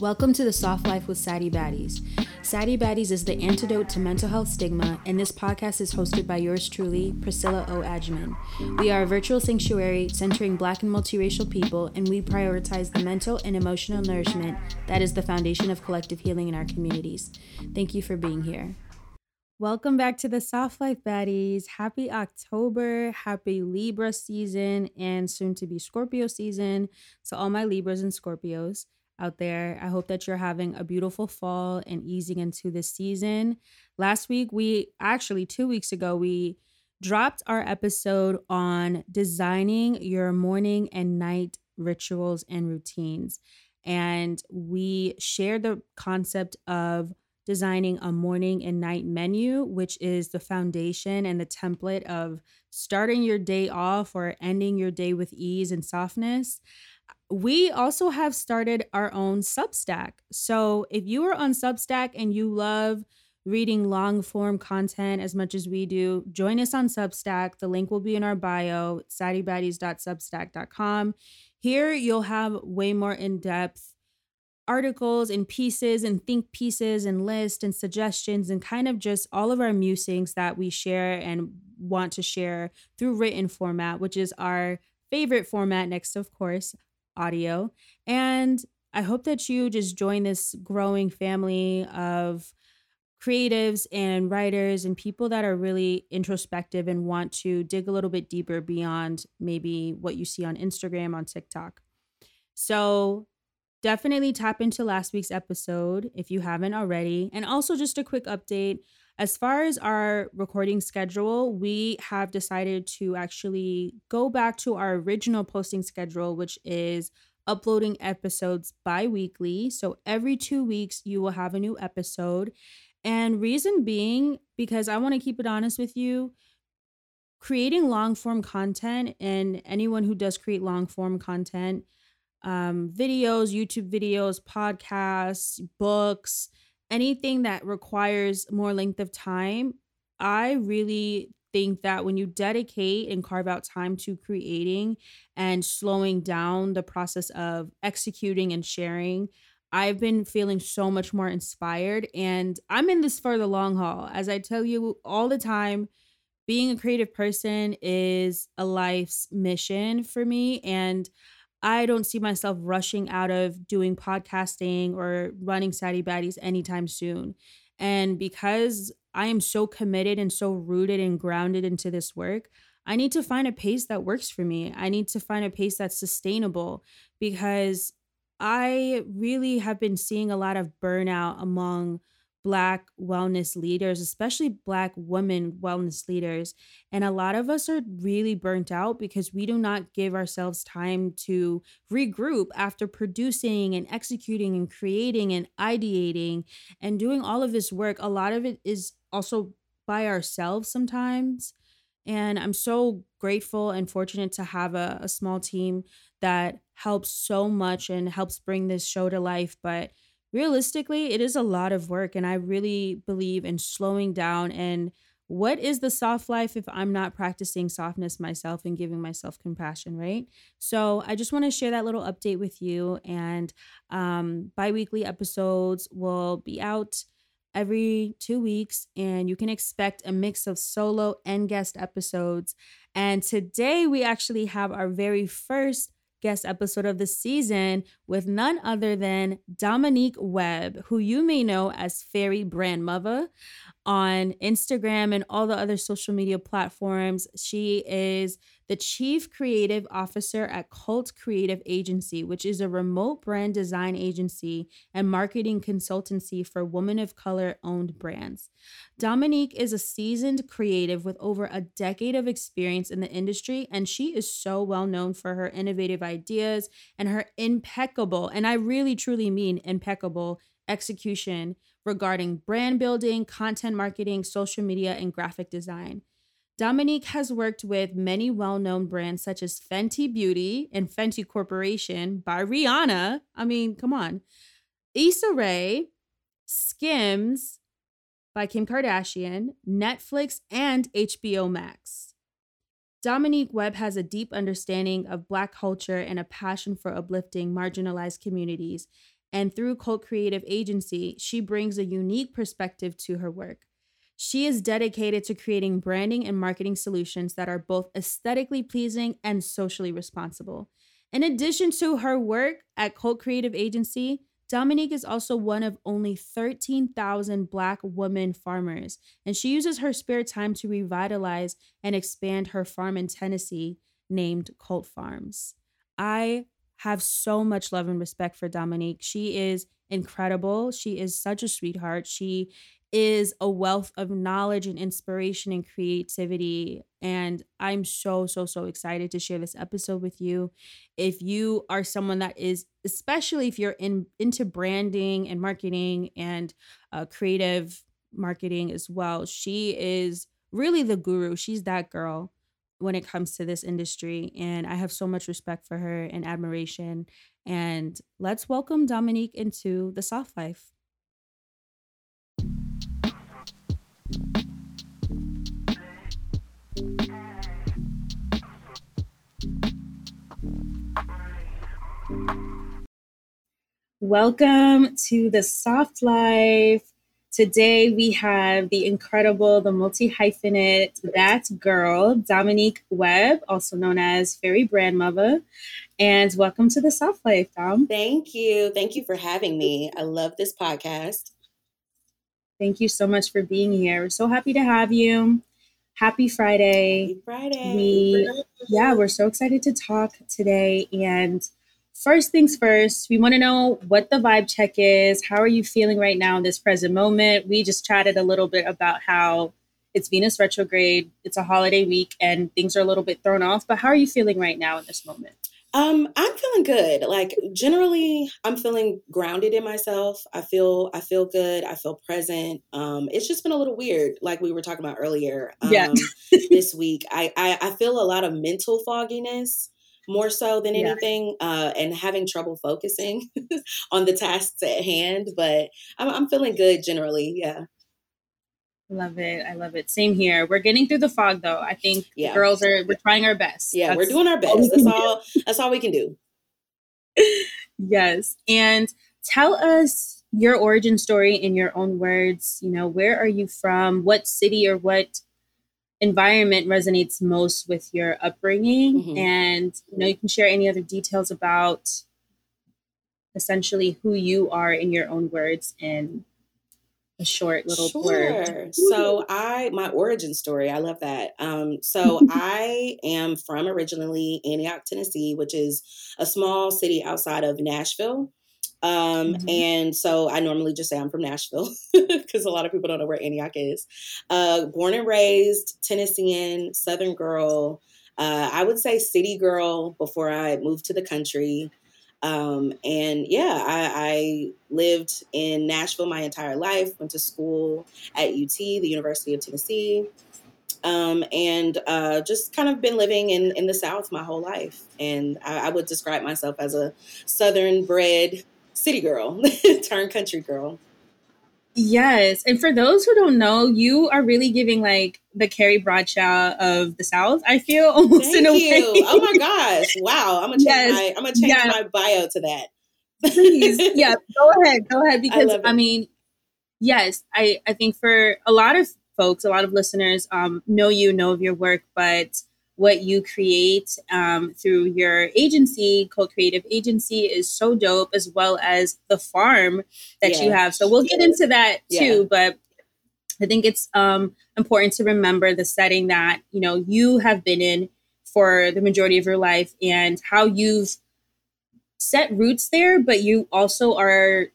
Welcome to the Soft Life with Saddie Baddies. Saddie Baddies is the antidote to mental health stigma, and this podcast is hosted by yours truly, Priscilla O. Adjaman. We are a virtual sanctuary centering Black and multiracial people, and we prioritize the mental and emotional nourishment that is the foundation of collective healing in our communities. Thank you for being here. Welcome back to the Soft Life Baddies. Happy October, happy Libra season, and soon to be Scorpio season. So, all my Libras and Scorpios out there. I hope that you're having a beautiful fall and easing into this season. Last week, we actually, two weeks ago, we dropped our episode on designing your morning and night rituals and routines. And we shared the concept of designing a morning and night menu, which is the foundation and the template of starting your day off or ending your day with ease and softness we also have started our own Substack. So if you are on Substack and you love reading long form content as much as we do, join us on Substack. The link will be in our bio, saddiebaddies.substack.com. Here you'll have way more in depth articles and pieces and think pieces and lists and suggestions and kind of just all of our musings that we share and want to share through written format, which is our favorite format next, of course, audio. And I hope that you just join this growing family of creatives and writers and people that are really introspective and want to dig a little bit deeper beyond maybe what you see on Instagram, on TikTok. So, definitely tap into last week's episode if you haven't already. And also, just a quick update as far as our recording schedule, we have decided to actually go back to our original posting schedule, which is uploading episodes bi weekly. So every two weeks, you will have a new episode. And reason being, because I want to keep it honest with you, creating long form content and anyone who does create long form content, um, videos, YouTube videos, podcasts, books, anything that requires more length of time, I really think that when you dedicate and carve out time to creating and slowing down the process of executing and sharing, I've been feeling so much more inspired. And I'm in this for the long haul. As I tell you all the time, being a creative person is a life's mission for me. And I don't see myself rushing out of doing podcasting or running Saddie Baddies anytime soon. And because I am so committed and so rooted and grounded into this work, I need to find a pace that works for me. I need to find a pace that's sustainable because I really have been seeing a lot of burnout among Black wellness leaders, especially Black women wellness leaders. And a lot of us are really burnt out because we do not give ourselves time to regroup after producing and executing and creating and ideating and doing all of this work. A lot of it is also by ourselves sometimes. And I'm so grateful and fortunate to have a, a small team that helps so much and helps bring this show to life. But realistically, it is a lot of work. And I really believe in slowing down. And what is the soft life if I'm not practicing softness myself and giving myself compassion, right? So I just want to share that little update with you. And um, bi weekly episodes will be out every two weeks, and you can expect a mix of solo and guest episodes. And today we actually have our very first guest episode of the season with none other than Dominique Webb, who you may know as Fairy Brand Mother on Instagram and all the other social media platforms. She is the Chief Creative Officer at Cult Creative Agency, which is a remote brand design agency and marketing consultancy for women of color owned brands. Dominique is a seasoned creative with over a decade of experience in the industry, and she is so well known for her innovative ideas and her impeccable, and I really truly mean impeccable execution regarding brand building, content marketing, social media, and graphic design. Dominique has worked with many well known brands such as Fenty Beauty and Fenty Corporation by Rihanna. I mean, come on. Issa Rae, Skims by Kim Kardashian, Netflix, and HBO Max. Dominique Webb has a deep understanding of Black culture and a passion for uplifting marginalized communities And through Cult Creative Agency, she brings a unique perspective to her work. She is dedicated to creating branding and marketing solutions that are both aesthetically pleasing and socially responsible. In addition to her work at Cult Creative Agency, Dominique is also one of only 13,000 Black women farmers, and she uses her spare time to revitalize and expand her farm in Tennessee named Cult Farms. I have so much love and respect for Dominique. She is incredible. She is such a sweetheart. She is a wealth of knowledge and inspiration and creativity. And I'm so, so, so excited to share this episode with you. If you are someone that is, especially if you're in into branding and marketing and uh, creative marketing as well, she is really the guru. She's that girl when it comes to this industry. And I have so much respect for her and admiration. And let's welcome Dominique into the soft life. Welcome to the Soft Life. Today we have the incredible, the multi hyphenate, that girl, Dominique Webb, also known as Fairy Brandmother. And welcome to the Soft Life, Dom. Thank you. Thank you for having me. I love this podcast. Thank you so much for being here. We're so happy to have you. Happy Friday. Happy Friday. We yeah, we're so excited to talk today and first things first, we want to know what the vibe check is. How are you feeling right now in this present moment? We just chatted a little bit about how it's Venus retrograde, it's a holiday week, and things are a little bit thrown off. But how are you feeling right now in this moment? Um, I'm feeling good. Like generally, I'm feeling grounded in myself. I feel I feel good. I feel present. Um, it's just been a little weird, like we were talking about earlier. Um, yeah. this week, I, I I feel a lot of mental fogginess more so than anything, yeah. uh, and having trouble focusing on the tasks at hand. But I'm, I'm feeling good generally. Yeah. Love it. I love it. Same here. We're getting through the fog though. I think yeah. girls are we're trying our best. Yeah, that's we're doing our best. That's all that's all we can do. yes. And tell us your origin story in your own words. You know, where are you from? What city or what environment resonates most with your upbringing mm-hmm. and you know you can share any other details about essentially who you are in your own words in a short little sure. word. So I my origin story, I love that. Um, so I am from originally Antioch, Tennessee, which is a small city outside of Nashville. Um, mm-hmm. And so I normally just say I'm from Nashville because a lot of people don't know where Antioch is. Uh, born and raised Tennessean, Southern girl. Uh, I would say city girl before I moved to the country. Um, and yeah, I, I, lived in Nashville my entire life, went to school at UT, the University of Tennessee. Um, and uh, just kind of been living in, in the South my whole life. And I, I would describe myself as a Southern bred city girl turn country girl. Yes. And for those who don't know, you are really giving like the Carrie Bradshaw of the South, I feel almost Thank in a you. way. Oh my gosh. Wow. I'm gonna change yes. my I'm gonna change yes. my bio to that. Please. Yeah, go ahead. Go ahead. Because I, I, mean, yes, I, I think for a lot of folks, a lot of listeners um, know you, know of your work, but what you create um, through your agency, Cult Creative Agency, is so dope, as well as the farm that you have. So we'll get into that too, yeah. but I think it's um, important to remember the setting that you know you have been in for the majority of your life and how you've set roots there, but you also are,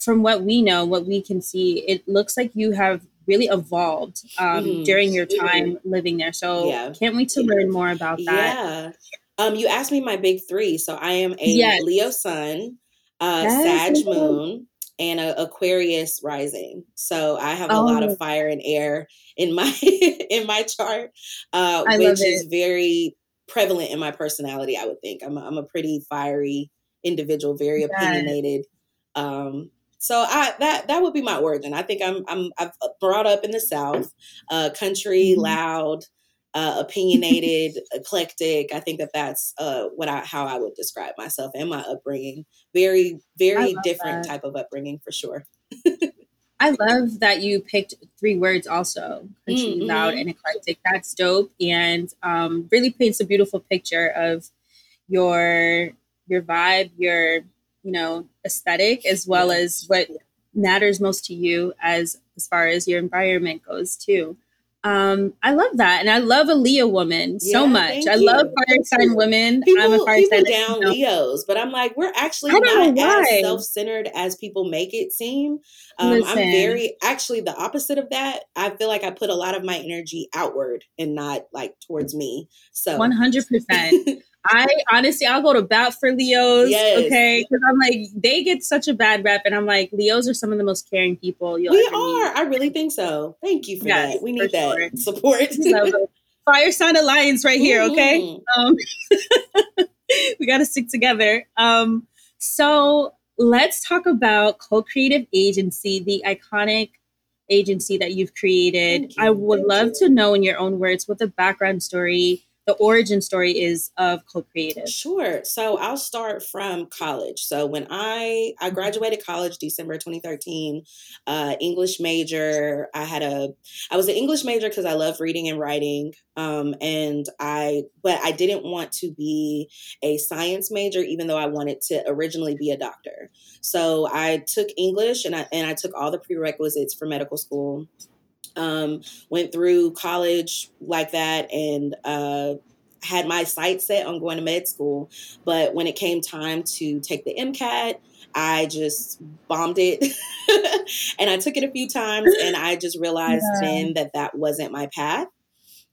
from what we know, what we can see, it looks like you have really evolved um, mm-hmm. during your time mm-hmm. living there. So yeah. can't wait to yeah. learn more about that. Yeah. Um, you asked me my big three. So I am a yes. Leo sun, uh, yes. Sag moon, and a Aquarius rising. So I have a oh. lot of oh. fire and air in my in my chart, uh, which is very prevalent in my personality. I would think I'm a, I'm a pretty fiery individual, very yes. opinionated. Um, so I that that would be my origin. I think I'm I'm I've brought up in the South, uh, country, mm-hmm. loud, uh, opinionated, eclectic. I think that that's uh, what I how I would describe myself and my upbringing. Very, very different that. type of upbringing for sure. I love that you picked three words also country, mm-hmm. loud, and eclectic. That's dope and um, really paints a beautiful picture of your your vibe, your you know aesthetic, as well as what matters most to you as as far as your environment goes too. Um, I love that, and I love a Leo woman yeah, so much. I you. love fire sign women. People, I'm a fire people down. Leos, but I'm like, we're actually not as self centered as people make it seem. Um, I'm very actually the opposite of that. I feel like I put a lot of my energy outward and not like towards me. So 100. percent I honestly, I'll go to bat for Leos. Yes. Okay, because I'm like they get such a bad rep, and I'm like Leos are some of the most caring people. we are. Meet. I really think so. Thank you for yes, that. We need that sure. support. so, Fire Sign Alliance right here. Okay, mm-hmm. um, we got to stick together. Um, so let's talk about Cult Creative Agency, the iconic agency that you've created. You. I would Thank love you. to know, in your own words, what the background story the origin story is of Cult Creative Sure. So I'll start from college. So when I I mm-hmm. graduated college December 2013, uh, English major. I had a I was an English major because I love reading and writing. Um, and I but I didn't want to be a science major, even though I wanted to originally be a doctor. So I took English and I and I took all the prerequisites for medical school um, went through college like that and uh, had my sights set on going to med school. But when it came time to take the MCAT, I just bombed it. and I took it a few times and I just realized yeah. then that that wasn't my path.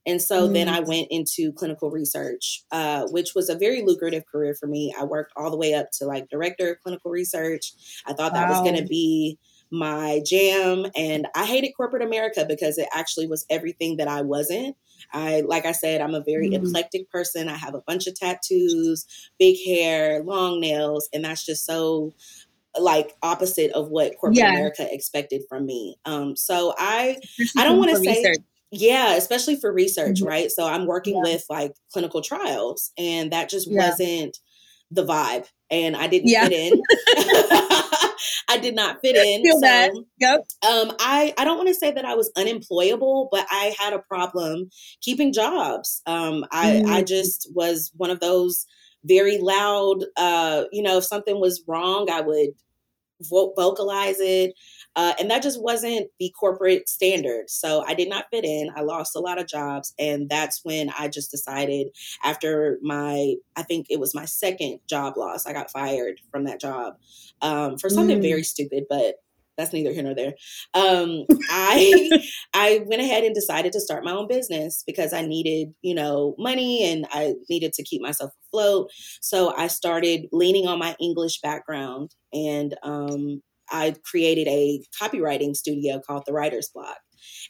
And so mm then I went into clinical research, uh, which was a very lucrative career for me. I worked all the way up to like director of clinical research. I thought that wow. was going to be my jam. And I hated corporate America because it actually was everything that I wasn't. I, like I said, I'm a very mm-hmm. eclectic person. I have a bunch of tattoos, big hair, long nails, and that's just so like opposite of what corporate yeah. America expected from me. Um, so I, I don't want to say, research. yeah, especially for research, mm-hmm. right? So I'm working yeah. with like clinical trials, and that just yeah. wasn't the vibe, and I didn't fit in. I did not fit in. Feel so, that. Yep. Um, I, I don't want to say that I was unemployable, but I had a problem keeping jobs. Um, I, mm. I just was one of those very loud, uh, you know, if something was wrong, I would vo- vocalize it. Uh, and that just wasn't the corporate standard. So I did not fit in. I lost a lot of jobs. And that's when I just decided after my, I think it was my second job loss, I got fired from that job um, for something mm. very stupid, but that's neither here nor there. Um, I I went ahead and decided to start my own business because I needed, you know, money and I needed to keep myself afloat. So I started leaning on my English background and um, I created a copywriting studio called The Writer's Block.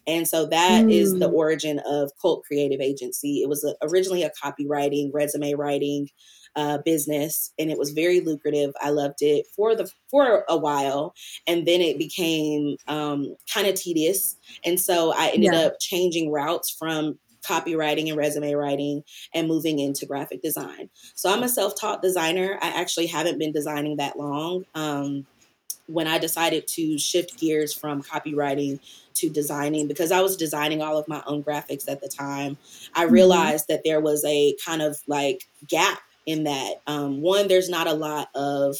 And so that mm. is the mm. origin of Cult Creative Agency. It was a, originally a copywriting, resume writing uh, business, and it was very lucrative. I loved it for the for a while, and then it became um, kind of tedious, and so I ended yeah. up changing routes from copywriting and resume writing and moving into graphic design. So I'm a self-taught designer. I actually haven't been designing that long. Um, when I decided to shift gears from copywriting to designing, because I was designing all of my own graphics at the time, I mm-hmm. realized mm-hmm. that there was a kind of like gap in that. Um, one, there's not a lot of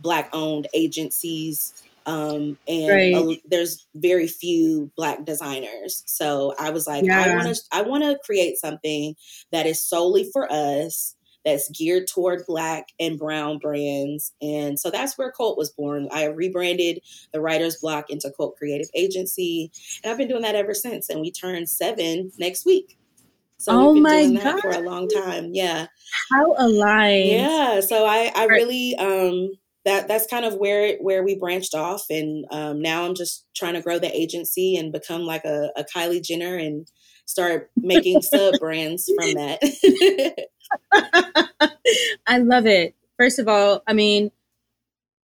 Black owned agencies. Um, and right. a, there's very few black designers. So I was like, yeah. I want to, I want to create something that is solely for us that's geared toward black and brown brands. And so that's where Cult was born. I rebranded the writer's block into Cult Creative Agency. And I've been doing that ever since. And we turn seven next week. So oh we've been my doing God. that for a long time. Yeah. How aligned. Yeah. So I, I really um that that's kind of where it, where we branched off and um, now i'm just trying to grow the agency and become like a, a kylie jenner and start making sub brands from that I love it. First of all, I mean,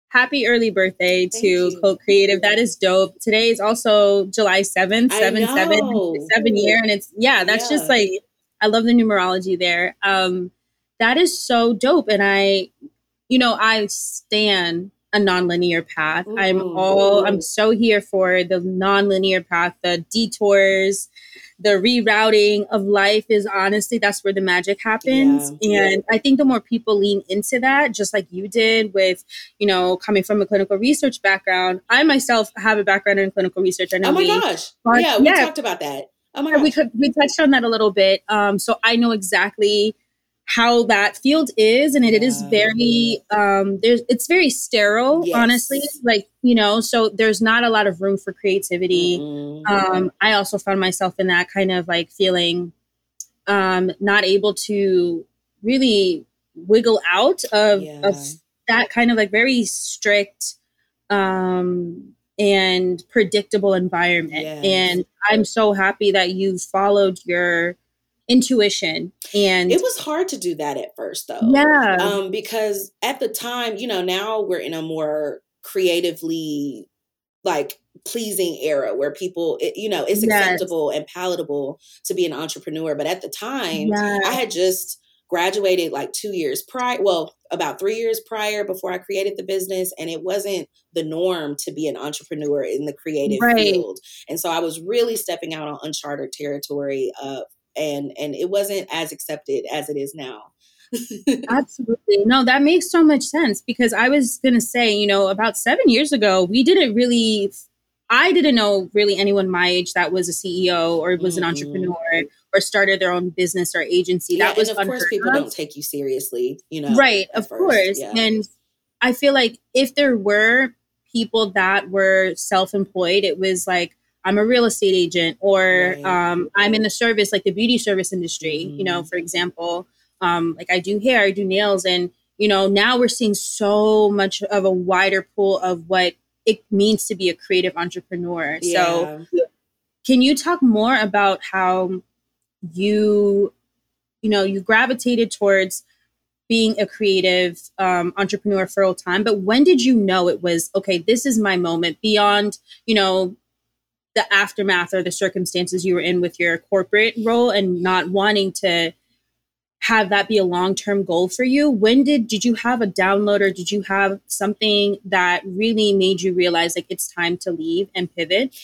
happy early birthday Thank to Cult Creative. That is dope. Today is also July 7th, 7 7, seven year. And it's, yeah, that's yeah. just like, I love the numerology there. Um, that is so dope. And I, you know, I stand a nonlinear path. Ooh. I'm all I'm so here for the nonlinear path, the detours, the rerouting of life is honestly that's where the magic happens. Yeah. And I think the more people lean into that, just like you did with, you know, coming from a clinical research background. I myself have a background in clinical research. I know oh my we, gosh. yeah, we yeah. talked about that. Oh my gosh. We we touched on that a little bit. Um, so I know exactly how that field is and it, it is very um there's it's very sterile yes. honestly like you know so there's not a lot of room for creativity mm-hmm. um i also found myself in that kind of like feeling um not able to really wiggle out of yeah. of that kind of like very strict um and predictable environment yes. and i'm so happy that you followed your intuition and it was hard to do that at first though yeah um because at the time you know now we're in a more creatively like pleasing era where people it, you know it's acceptable yes. and palatable to be an entrepreneur but at the time yes. i had just graduated like two years prior well about three years prior before i created the business and it wasn't the norm to be an entrepreneur in the creative right. field and so i was really stepping out on uncharted territory of and and it wasn't as accepted as it is now Absolutely. No, that makes so much sense because I was going to say, you know, about 7 years ago, we didn't really I didn't know really anyone my age that was a CEO or was mm-hmm. an entrepreneur or started their own business or agency. Yeah, that was of course people of. don't take you seriously, you know. Right, of first. course. Yeah. And I feel like if there were people that were self-employed, it was like I'm a real estate agent or right. um, I'm in the service, like the beauty service industry, mm-hmm. you know, mm-hmm. for example. Um, like I do hair, I do nails. And, you know, now we're seeing so much of a wider pool of what it means to be a creative entrepreneur. Yeah. So, can you talk more about how you, you know, you gravitated towards being a creative um, entrepreneur for a time, but when did you know it was okay? This is my moment beyond, you know, the aftermath or the circumstances you were in with your corporate role and not wanting to have that be a long-term goal for you when did did you have a download or did you have something that really made you realize like it's time to leave and pivot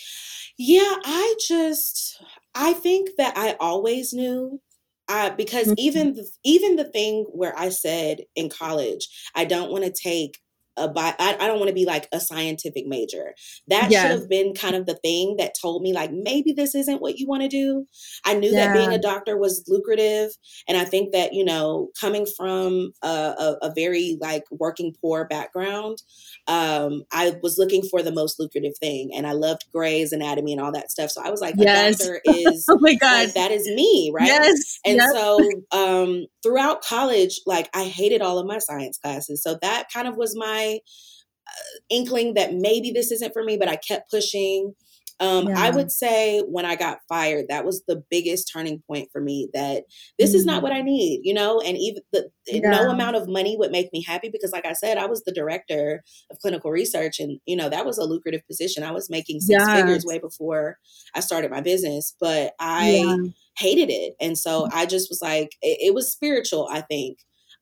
yeah i just i think that i always knew uh, because mm-hmm. even the, even the thing where I said in college, I don't want to take a bi- I, I don't want to be like a scientific major. That yeah. should have been kind of the thing that told me like maybe this isn't what you want to do. I knew yeah. that being a doctor was lucrative, and I think that you know coming from a, a, a very like working poor background, um, I was looking for the most lucrative thing, and I loved Grey's Anatomy and all that stuff. So I was like, yes. doctor is oh my god, like, that is me, right? Yes, and yep. so um, throughout college, like I hated all of my science classes, so that kind of was my uh, inkling that maybe this isn't for me, but I kept pushing. Um, yeah. I would say when I got fired, that was the biggest turning point for me that this mm is not what I need, you know, and even the, yeah. no amount of money would make me happy because, like I said, I was the director of clinical research and, you know, that was a lucrative position. I was making six yes. figures way before I started my business, but I yeah. hated it. And so mm. I just was like, it, it was spiritual, I think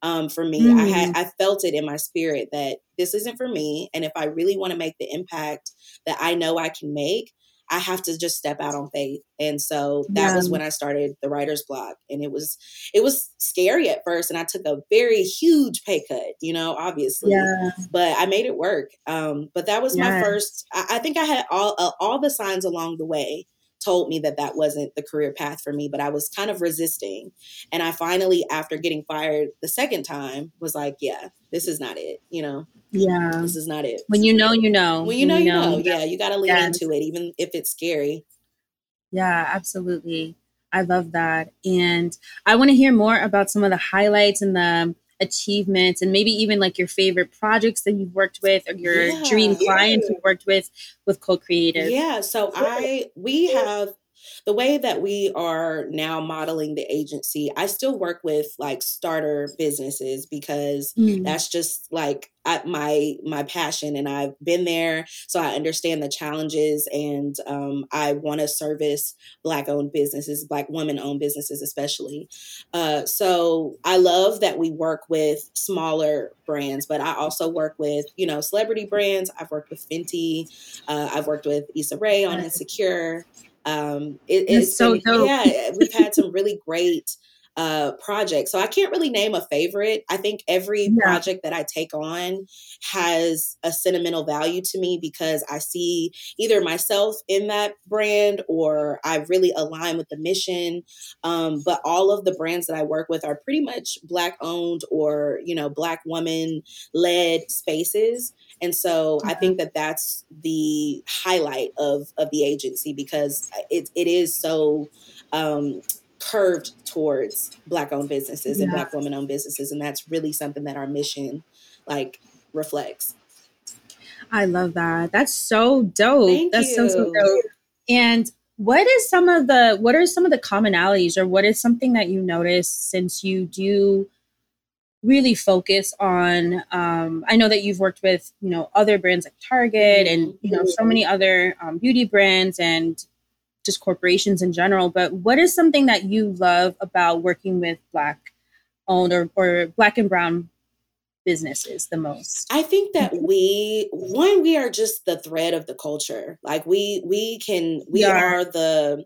um, for me. Mm. I had mm. I felt it in my spirit that this isn't for me, and if I really want to make the impact that I know I can make, I have to just step out on faith. And so that yeah. was when I started the writer's block. And it was it was scary at first and I took a very huge pay cut, you know, obviously. Yeah. But I made it work. Um, but that was yes. my first I, I, think I had all uh, all the signs along the way told me that that wasn't the career path for me, but I was kind of resisting. And I finally, after getting fired the second time, was like, yeah, this is not it, you know? Yeah. This is not it. When you know, you know. When you know, you know. know. Yeah, you got to lean yes. into it, even if it's scary. Yeah, absolutely. I love that. And I want to hear more about some of the highlights and the achievements and maybe even like your favorite projects that you've worked with or your yeah, dream clients yeah. you've worked with with Cult Creative yeah so i we have the way that we are now modeling the agency, I still work with like starter businesses because mm. that's just like I, my my passion, and I've been there, so I understand the challenges, and um, I want to service Black owned businesses, Black women owned businesses, especially. Uh, so I love that we work with smaller brands, but I also work with you know celebrity brands. I've worked with Fenty, uh, I've worked with Issa Rae on Insecure. Um, it, it's, so dope. yeah, we've had some really great uh, project. So I can't really name a favorite. I think every yeah. project that I take on has a sentimental value to me because I see either myself in that brand or I really align with the mission. Um, but all of the brands that I work with are pretty much Black owned or, you know, Black woman led spaces. And so I mm-hmm. think that that's the highlight of, of the agency because it, it is so um, curved towards black owned businesses yeah. and black women owned businesses and that's really something that our mission like reflects. I love that. That's so dope. Thank that's you. so so dope. And what is some of the what are some of the commonalities or what is something that you notice since you do really focus on um, i know that you've worked with you know other brands like target and you know so many other um, beauty brands and just corporations in general, but what is something that you love about working with Black owned or, or Black and Brown businesses the most? I think that mm-hmm. we one we are just the thread of the culture. Like we we can we yeah. are the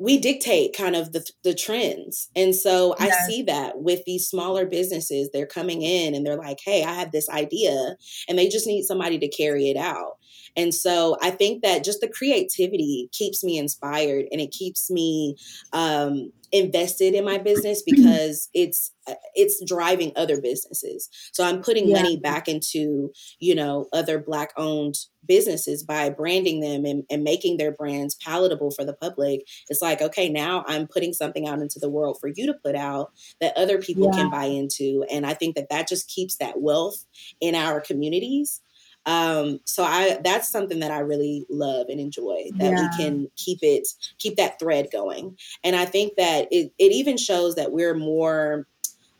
we dictate kind of the, the trends. And so yes. I see that with these smaller businesses, they're coming in and they're like, hey, I have this idea, and they just need somebody to carry it out. And so I think that just the creativity keeps me inspired and it keeps me um, invested in my business because it's uh, it's driving other businesses so i'm putting yeah. money back into you know other black owned businesses by branding them and, and making their brands palatable for the public it's like okay now i'm putting something out into the world for you to put out that other people yeah. can buy into and i think that that just keeps that wealth in our communities um, so I that's something that I really love and enjoy that yeah. we can keep it keep that thread going. And I think that it it even shows that we're more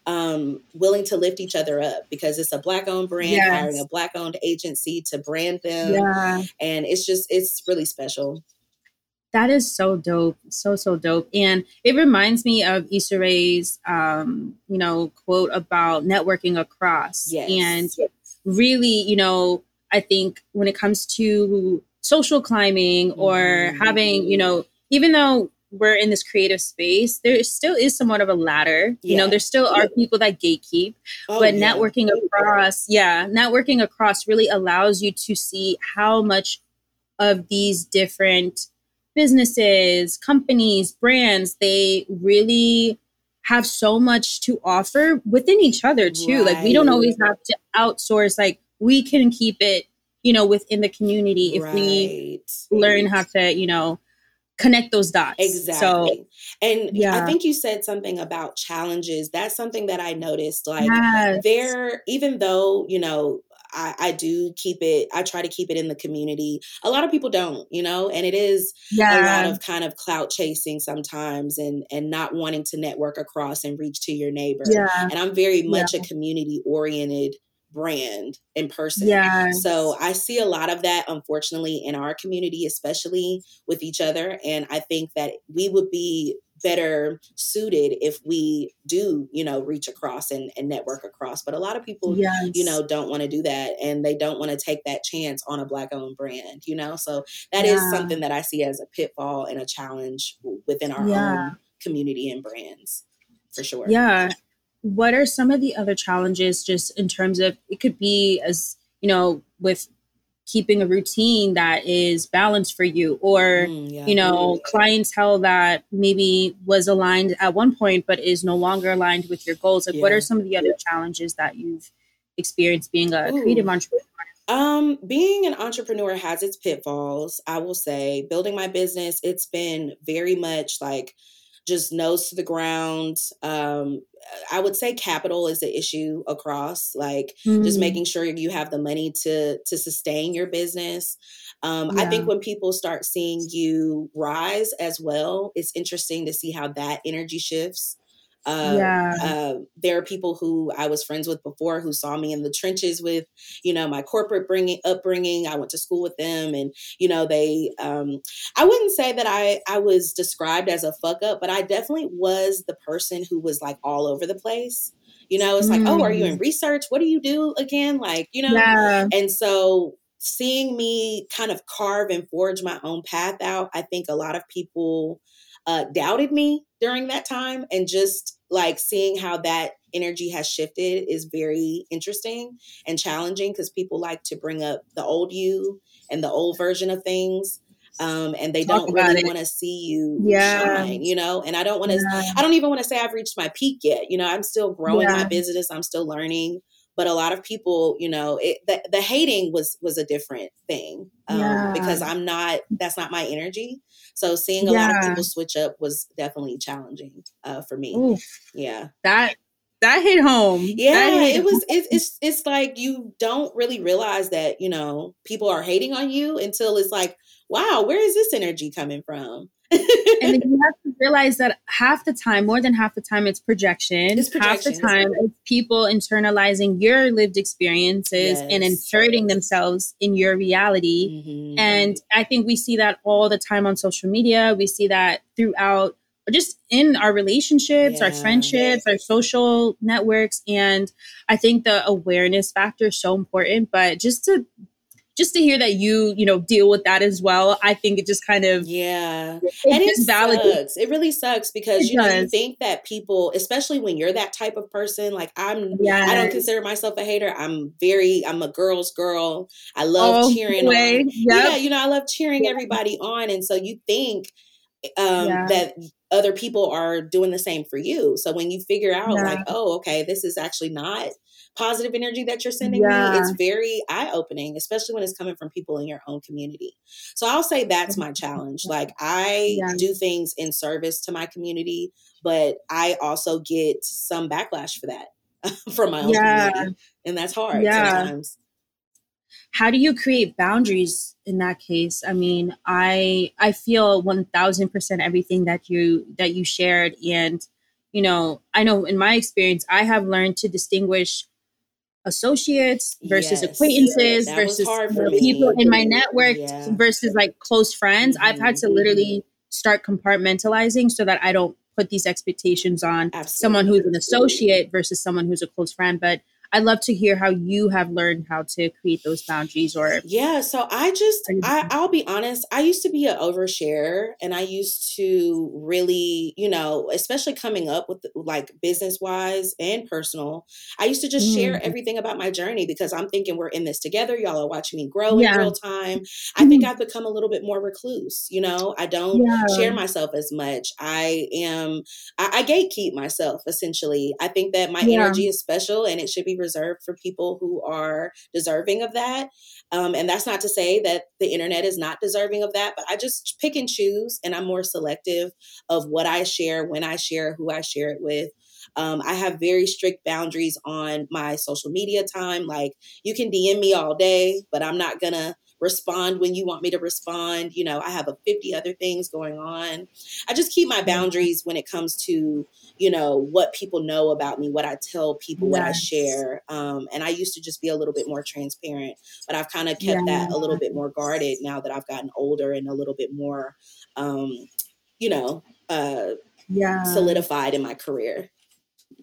um, willing to lift each other up because it's a black owned brand yes. hiring a black owned agency to brand them. Yeah. And it's just it's really special. That is so dope. So, so dope. And it reminds me of Issa Rae's, um, you know, quote about networking across. Yes. And really, you know, I think when it comes to social climbing or mm-hmm. having, you know, even though we're in this creative space, there still is somewhat of a ladder. Yeah. You know, there still are people that gatekeep, oh, but yeah. networking across, yeah, networking across really allows you to see how much of these different businesses, companies, brands, they really have so much to offer within each other too. Right. Like we don't always have to outsource like we can keep it, you know, within the community if right. we learn how to, you know, connect those dots. Exactly. So, and yeah. I think you said something about challenges. That's something that I noticed. Like yes. there, even though, you know, I, I, do keep it, I try to keep it in the community. A lot of people don't, you know, and it is yeah. a lot of kind of clout chasing sometimes and and not wanting to network across and reach to your neighbor. Yeah. And I'm very much yeah. a community oriented brand in person. Yeah. So I see a lot of that, unfortunately, in our community, especially with each other. And I think that we would be better suited if we do, you know, reach across and, and network across. But a lot of people, yes. you know, don't want to do that and they don't want to take that chance on a black owned brand, you know? So that yeah. is something that I see as a pitfall and a challenge within our yeah. own community and brands for sure. Yeah what are some of the other challenges just in terms of it could be as you know with keeping a routine that is balanced for you or mm, yeah. you know clientele that maybe was aligned at one point but is no longer aligned with your goals like yeah. what are some of the other challenges that you've experienced being a Ooh. creative entrepreneur um, being an entrepreneur has its pitfalls. I will say, building my business, it's been very much like just nose to the ground. Um, I would say capital is the issue across, like mm. just making sure you have the money to to sustain your business. Um, yeah. I think when people start seeing you rise as well, it's interesting to see how that energy shifts. Uh, yeah. Uh, there are people who I was friends with before who saw me in the trenches with, you know, my corporate bringing upbringing. I went to school with them, and you know, they. Um, I wouldn't say that I I was described as a fuck up, but I definitely was the person who was like all over the place. You know, it's like, mm. oh, are you in mm. research? What do you do again? Like, you know, yeah. and so seeing me kind of carve and forge my own path out, I think a lot of people uh, doubted me during that time. And just like seeing how that energy has shifted is very interesting and challenging because people like to bring up the old you and the old version of things. Um, and they Talk don't really want to see you yeah. shine, you know. And I don't want to. Yeah. I don't even want to say I've reached my peak yet. You know, I'm still growing yeah. my business. I'm still learning but a lot of people you know it, the, the hating was was a different thing um, yeah. because i'm not that's not my energy so seeing a yeah. lot of people switch up was definitely challenging uh, for me Oof. yeah that that hit home yeah hit it was it, it's it's like you don't really realize that you know people are hating on you until it's like wow where is this energy coming from and then you have to realize that half the time, more than half the time, it's projection. It's projection. Half the time, it's people internalizing your lived experiences yes. and inserting themselves in your reality. Mm-hmm. And I think we see that all the time on social media. We see that throughout just in our relationships, yeah. our friendships, our social networks. And I think the awareness factor is so important. But just to just to hear that you, you know, deal with that as well, I think it just kind of yeah, it and it sucks. It really sucks because it you does. know you think that people, especially when you're that type of person, like I'm, yes. I don't consider myself a hater. I'm very, I'm a girl's girl. I love oh, cheering on. Yep. Yeah, you know, I love cheering yeah. everybody on, and so you think um, yeah. that other people are doing the same for you. So when you figure out, yeah. like, oh, okay, this is actually not positive energy that you're sending yeah. me, it's very eye opening, especially when it's coming from people in your own community. So I'll say that's my challenge. Like I yeah. do things in service to my community, but I also get some backlash for that from my own yeah. community. And that's hard sometimes how do you create boundaries in that case i mean i i feel 1000% everything that you that you shared and you know i know in my experience i have learned to distinguish associates versus yes, acquaintances versus people in my network yeah. versus like close friends. Mm-hmm. I've had to literally start compartmentalizing so that I don't put these expectations on Absolutely. someone who's an associate versus someone who's a close friend. But I'd love to hear how you have learned how to create those boundaries or Yeah, so I just I, I'll be honest, I used to be an overshare and I used to really, you know, especially coming up with like business wise and personal, I used to just mm. share everything about my journey because I'm thinking we're in this together. Y'all are watching me grow yeah. in real time. I think mm-hmm. I've become a little bit more recluse, you know. I don't yeah. share myself as much. I am I, I gatekeep myself essentially. I think that my yeah. energy is special and it should be reserved for people who are deserving of that. Um, and that's not to say that the internet is not deserving of that, but I just pick and choose and I'm more selective of what I share, when I share, who I share it with. Um, I have very strict boundaries on my social media time. Like you can DM me all day, but I'm not gonna respond when you want me to respond. You know, I have a 50 other things going on. I just keep my boundaries when it comes to, you know, what people know about me, what I tell people, yes. what I share. Um, and I used to just be a little bit more transparent, but I've kind of kept yeah. that a little bit more guarded now that I've gotten older and a little bit more, um, you know, uh, yeah. solidified in my career.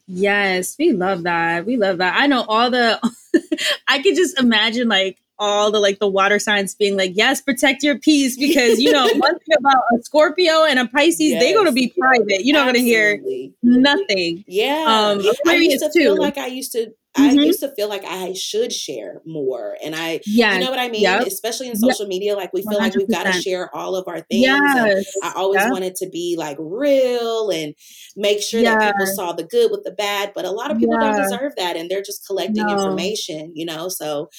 Yes, we love that. We love that. I know all the I could just imagine like all the like the water signs being like, yes, protect your peace because you know one thing about a Scorpio and a Pisces, yes. they're gonna be private. You're not gonna hear nothing. Yeah, um, I used to too. feel like I used to. Mm-hmm. I used to feel like I should share more, and I, yeah, you know what I mean. Yep. Especially in social yep. media, like we feel 100%. like we've got to share all of our things. Yes. I always yep. wanted to be like real and make sure yeah. that people saw the good with the bad, but a lot of people yeah. don't deserve that, and they're just collecting no. information, you know. So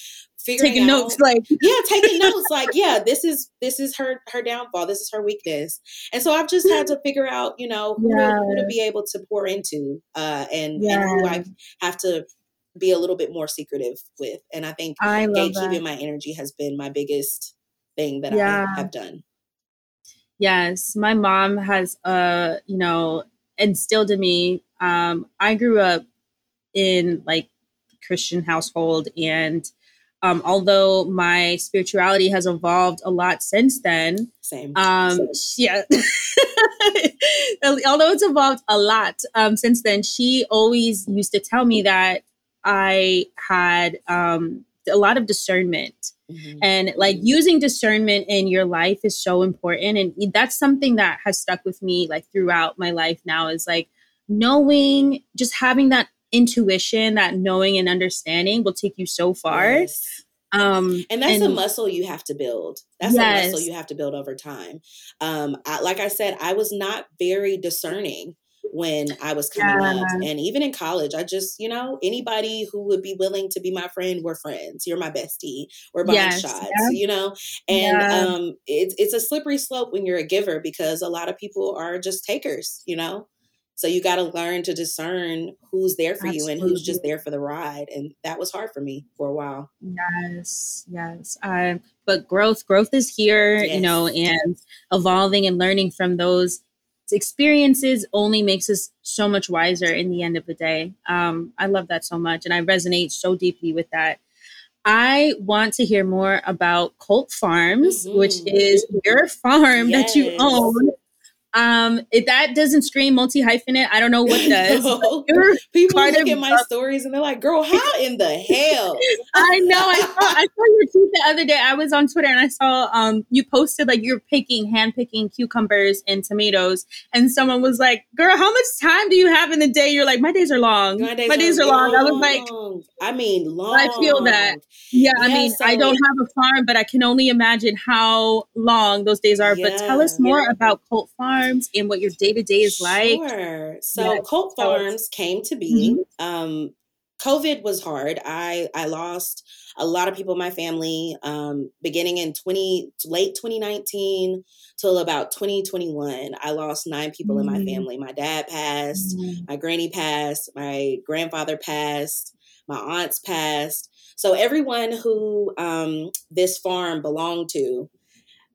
taking out, notes like yeah taking notes like yeah this is this is her her downfall this is her weakness. And so i've just had to figure out you know who, to, who to be able to pour into uh and, and who i have to be a little bit more secretive with. And i think I gatekeeping my energy has been my biggest thing that yeah. i have done. Yes my mom has uh you know instilled in me um i grew up in like christian household and um, although my spirituality has evolved a lot since then. Same. Um, yeah. although it's evolved a lot um, since then, she always used to tell me that I had um, a lot of discernment. Mm-hmm. And like using discernment in your life is so important. And that's something that has stuck with me like throughout my life now is like knowing, just having that intuition, that knowing and understanding will take you so far. Yes. Um, and that's and, a muscle you have to build. That's yes. a muscle you have to build over time. Um, I, like I said, I was not very discerning when I was coming yeah. up. And even in college, I just, you know, anybody who would be willing to be my friend, we're friends. You're my bestie. We're buying yes. shots, yeah. you know? And yeah. um, it's, it's a slippery slope when you're a giver because a lot of people are just takers, you know? So you got to learn to discern who's there for Absolutely. you and who's just there for the ride. And that was hard for me for a while. Yes, yes. Um, but growth, growth is here, yes. you know, and evolving and learning from those experiences only makes us so much wiser in the end of the day. Um, I love that so much. And I resonate so deeply with that. I want to hear more about Cult Farms, mm-hmm. which is your farm yes. that you own um, if that doesn't scream multi hyphenate, I don't know what does. no. People look at my uh, stories and they're like, "Girl, how in the hell?" I know. I saw. I saw your tweet the other day. I was on Twitter and I saw um you posted like you're picking, hand picking cucumbers and tomatoes, and someone was like, "Girl, how much time do you have in the day?" You're like, "My days are long. My days, my days are, are long. long." I was like, "I mean, long." I feel that. Yeah, yeah I mean, so- I don't have a farm, but I can only imagine how long those days are. Yeah, but tell us more yeah. about Cult Farm farms and what your day to day is like? Sure. So yes. Cult Farms came to be. Mm-hmm. Um, COVID was hard. I I lost a lot of people in my family um, beginning in 20 late 2019 till about 2021 i lost nine people mm-hmm. in my mm-hmm. family my dad passed mm-hmm. my granny passed my grandfather passed my aunts passed so everyone who um, this farm belonged to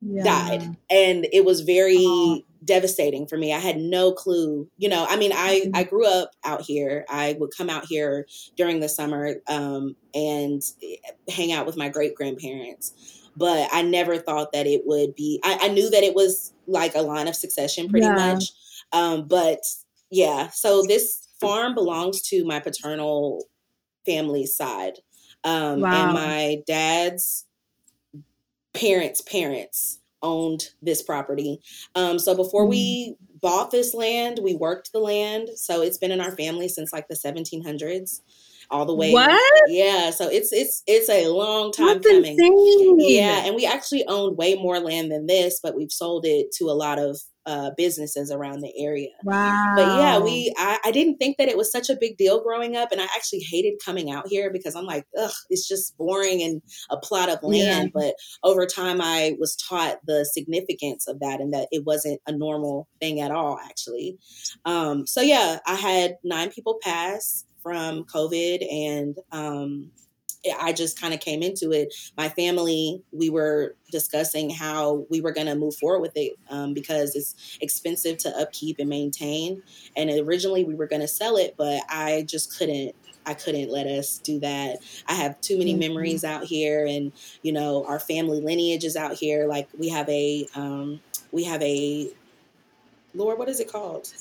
yeah. died and it was very devastating for me. I had no clue. You know, I mean, I mm-hmm. I grew up out here. I would come out here during the summer um, and eh, hang out with my great grandparents. But I never thought that it would be. I, I, knew that it was like a line of succession, pretty yeah. much. Um, but yeah, so this farm belongs to my paternal family side, um, wow. and my dad's parents' parents owned this property. Um, so before we mm. bought this land, we worked the land. So it's been in our family since like the 1700s all the way. What? Yeah. So it's it's it's a long time That's coming. Insane. Yeah, and we actually owned way more land than this, but we've sold it to a lot of uh, businesses around the area. Wow. But yeah, we I, I didn't think that it was such a big deal growing up, and I actually hated coming out here because I'm like, ugh, it's just boring and a plot of land. Yeah. But over time, I was taught the significance of that and that it wasn't a normal thing at all, actually. Um, so yeah, I had nine people pass from COVID and um, I just kind of came into it. My family, we were discussing how we were going to move forward with it um, because it's expensive to upkeep and maintain. And originally we were going to sell it, but I just couldn't. I couldn't let us do that. I have too many mm-hmm. memories out here, and you know our family lineage is out here. Like we have a, um, we have a, Lord, what is it called?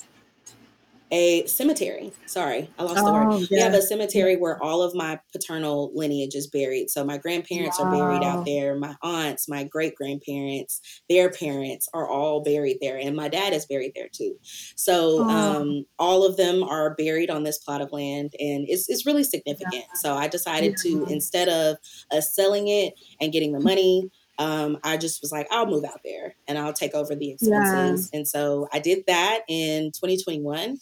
A cemetery. Sorry, I lost oh, the word. Yeah. We have a cemetery where all of my paternal lineage is buried. So my grandparents wow. are buried out there. My aunts, my great grandparents, their parents are all buried there, and my dad is buried there too. So oh. um, all of them are buried on this plot of land, and it's it's really significant. Yeah. So I decided yeah. to instead of us selling it and getting the money um, I just was like, I'll move out there and I'll take over the expenses. Yeah. And so I did that in 2021.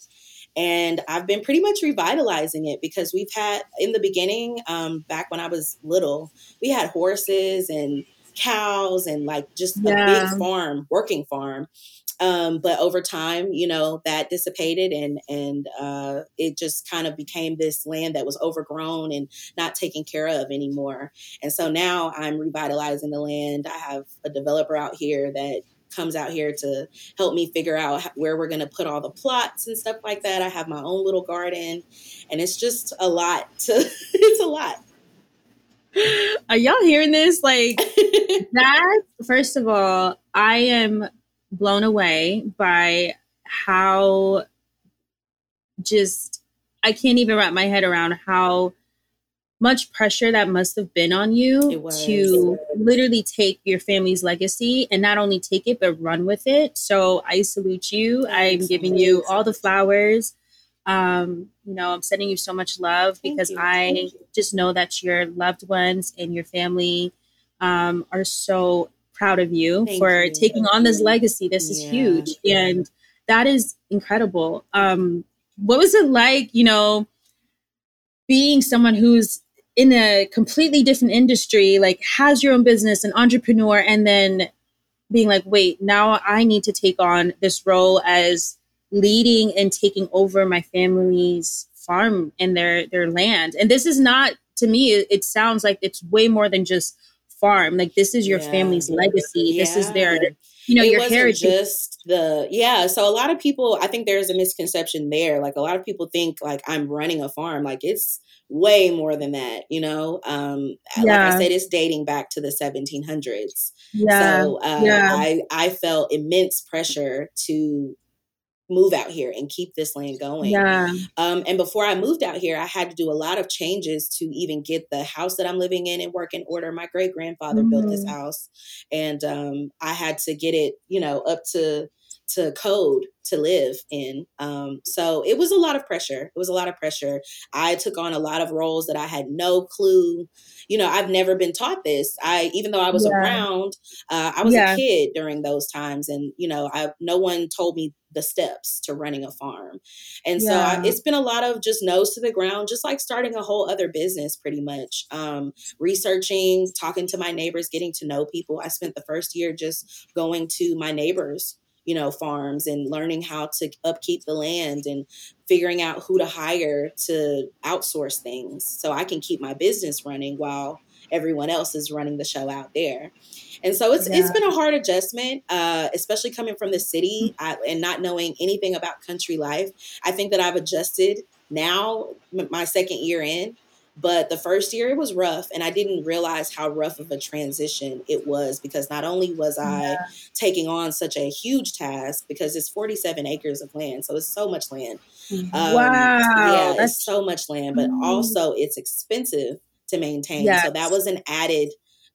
And I've been pretty much revitalizing it because we've had in the beginning, um, back when I was little, we had horses and cows and like just yeah. a big farm, working farm. Um, but over time, you know, that dissipated and and uh, it just kind of became this land that was overgrown and not taken care of anymore. And so now I'm revitalizing the land. I have a developer out here that comes out here to help me figure out where we're going to put all the plots and stuff like that. I have my own little garden, and it's just a lot. To, it's a lot. Are y'all hearing this? Like that. First of all, I am blown away by how just I can't even wrap my head around how much pressure that must have been on you to literally take your family's legacy and not only take it but run with it. So I salute you. I'm giving you all the flowers. Um, you know, I'm sending you so much love because I just know that your loved ones and your family um, are so proud of you Thank for you. taking on this legacy. This is yeah. huge. And that is incredible. Um, what was it like, you know, being someone who's in a completely different industry, like has your own business, an entrepreneur, and then being like, wait, now I need to take on this role as leading and taking over my family's farm and their their land. And this is not to me, it, it sounds like it's way more than just farm. Like this is your yeah. family's legacy. Yeah. This is their you know, it your heritage. Just the yeah. So a lot of people, I think there's a misconception there. Like a lot of people think like I'm running a farm. Like it's way more than that. You know, um, yeah. like I said, it's dating back to the 1700s. Yeah. So uh, yeah. I I felt immense pressure to move out here and keep this land going. Yeah. Um, and before I moved out here, I had to do a lot of changes to even get the house that I'm living in and work in order. My great grandfather mm-hmm. built this mm-hmm. house, and um, I had to get it, you know, up to to code to live in. Um, so it was a lot of pressure. It was a lot of pressure. I took on a lot of roles that I had no clue. You know, I've never been taught this. I, even though I was yeah. around, uh, I was yeah. a kid during those times, and you know, I no one told me the steps to running a farm. And so I, it's been a lot of just nose to the ground, just like starting a whole other business, pretty much. Um, researching, talking to my neighbors, getting to know people. I spent the first year just going to my neighbors you know farms and learning how to upkeep the land and figuring out who to hire to outsource things so i can keep my business running while everyone else is running the show out there and so it's yeah. it's been a hard adjustment, uh, especially coming from the city I, and not knowing anything about country life. I think that I've adjusted now, my second year in. But the first year it was rough, and I didn't realize how rough of a transition it was because not only was I taking on such a huge task because it's 47 acres of land, so it's so much land. Mm-hmm. Um, wow, yeah, it's so much land, but also it's expensive to maintain. Yes. So that was an added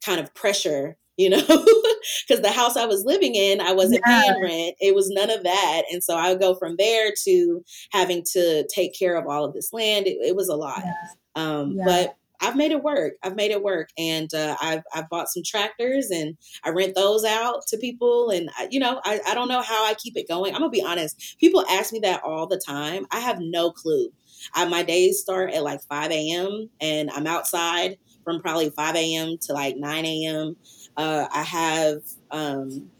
kind of pressure you know, because the house I was living in, I wasn't yeah. paying rent. It was none of that. And so I would go from there to having to take care of all of this land. It, it was a lot. Yeah. Um. But I've made it work. I've made it work, and uh, I've I've bought some tractors, and I rent those out to people. And I, you know, I, I don't know how I keep it going. I'm gonna be honest. People ask me that all the time. I have no clue. I, my days start at like 5 a.m. and I'm outside from probably 5 a.m. to like 9 a.m. Uh, I have um,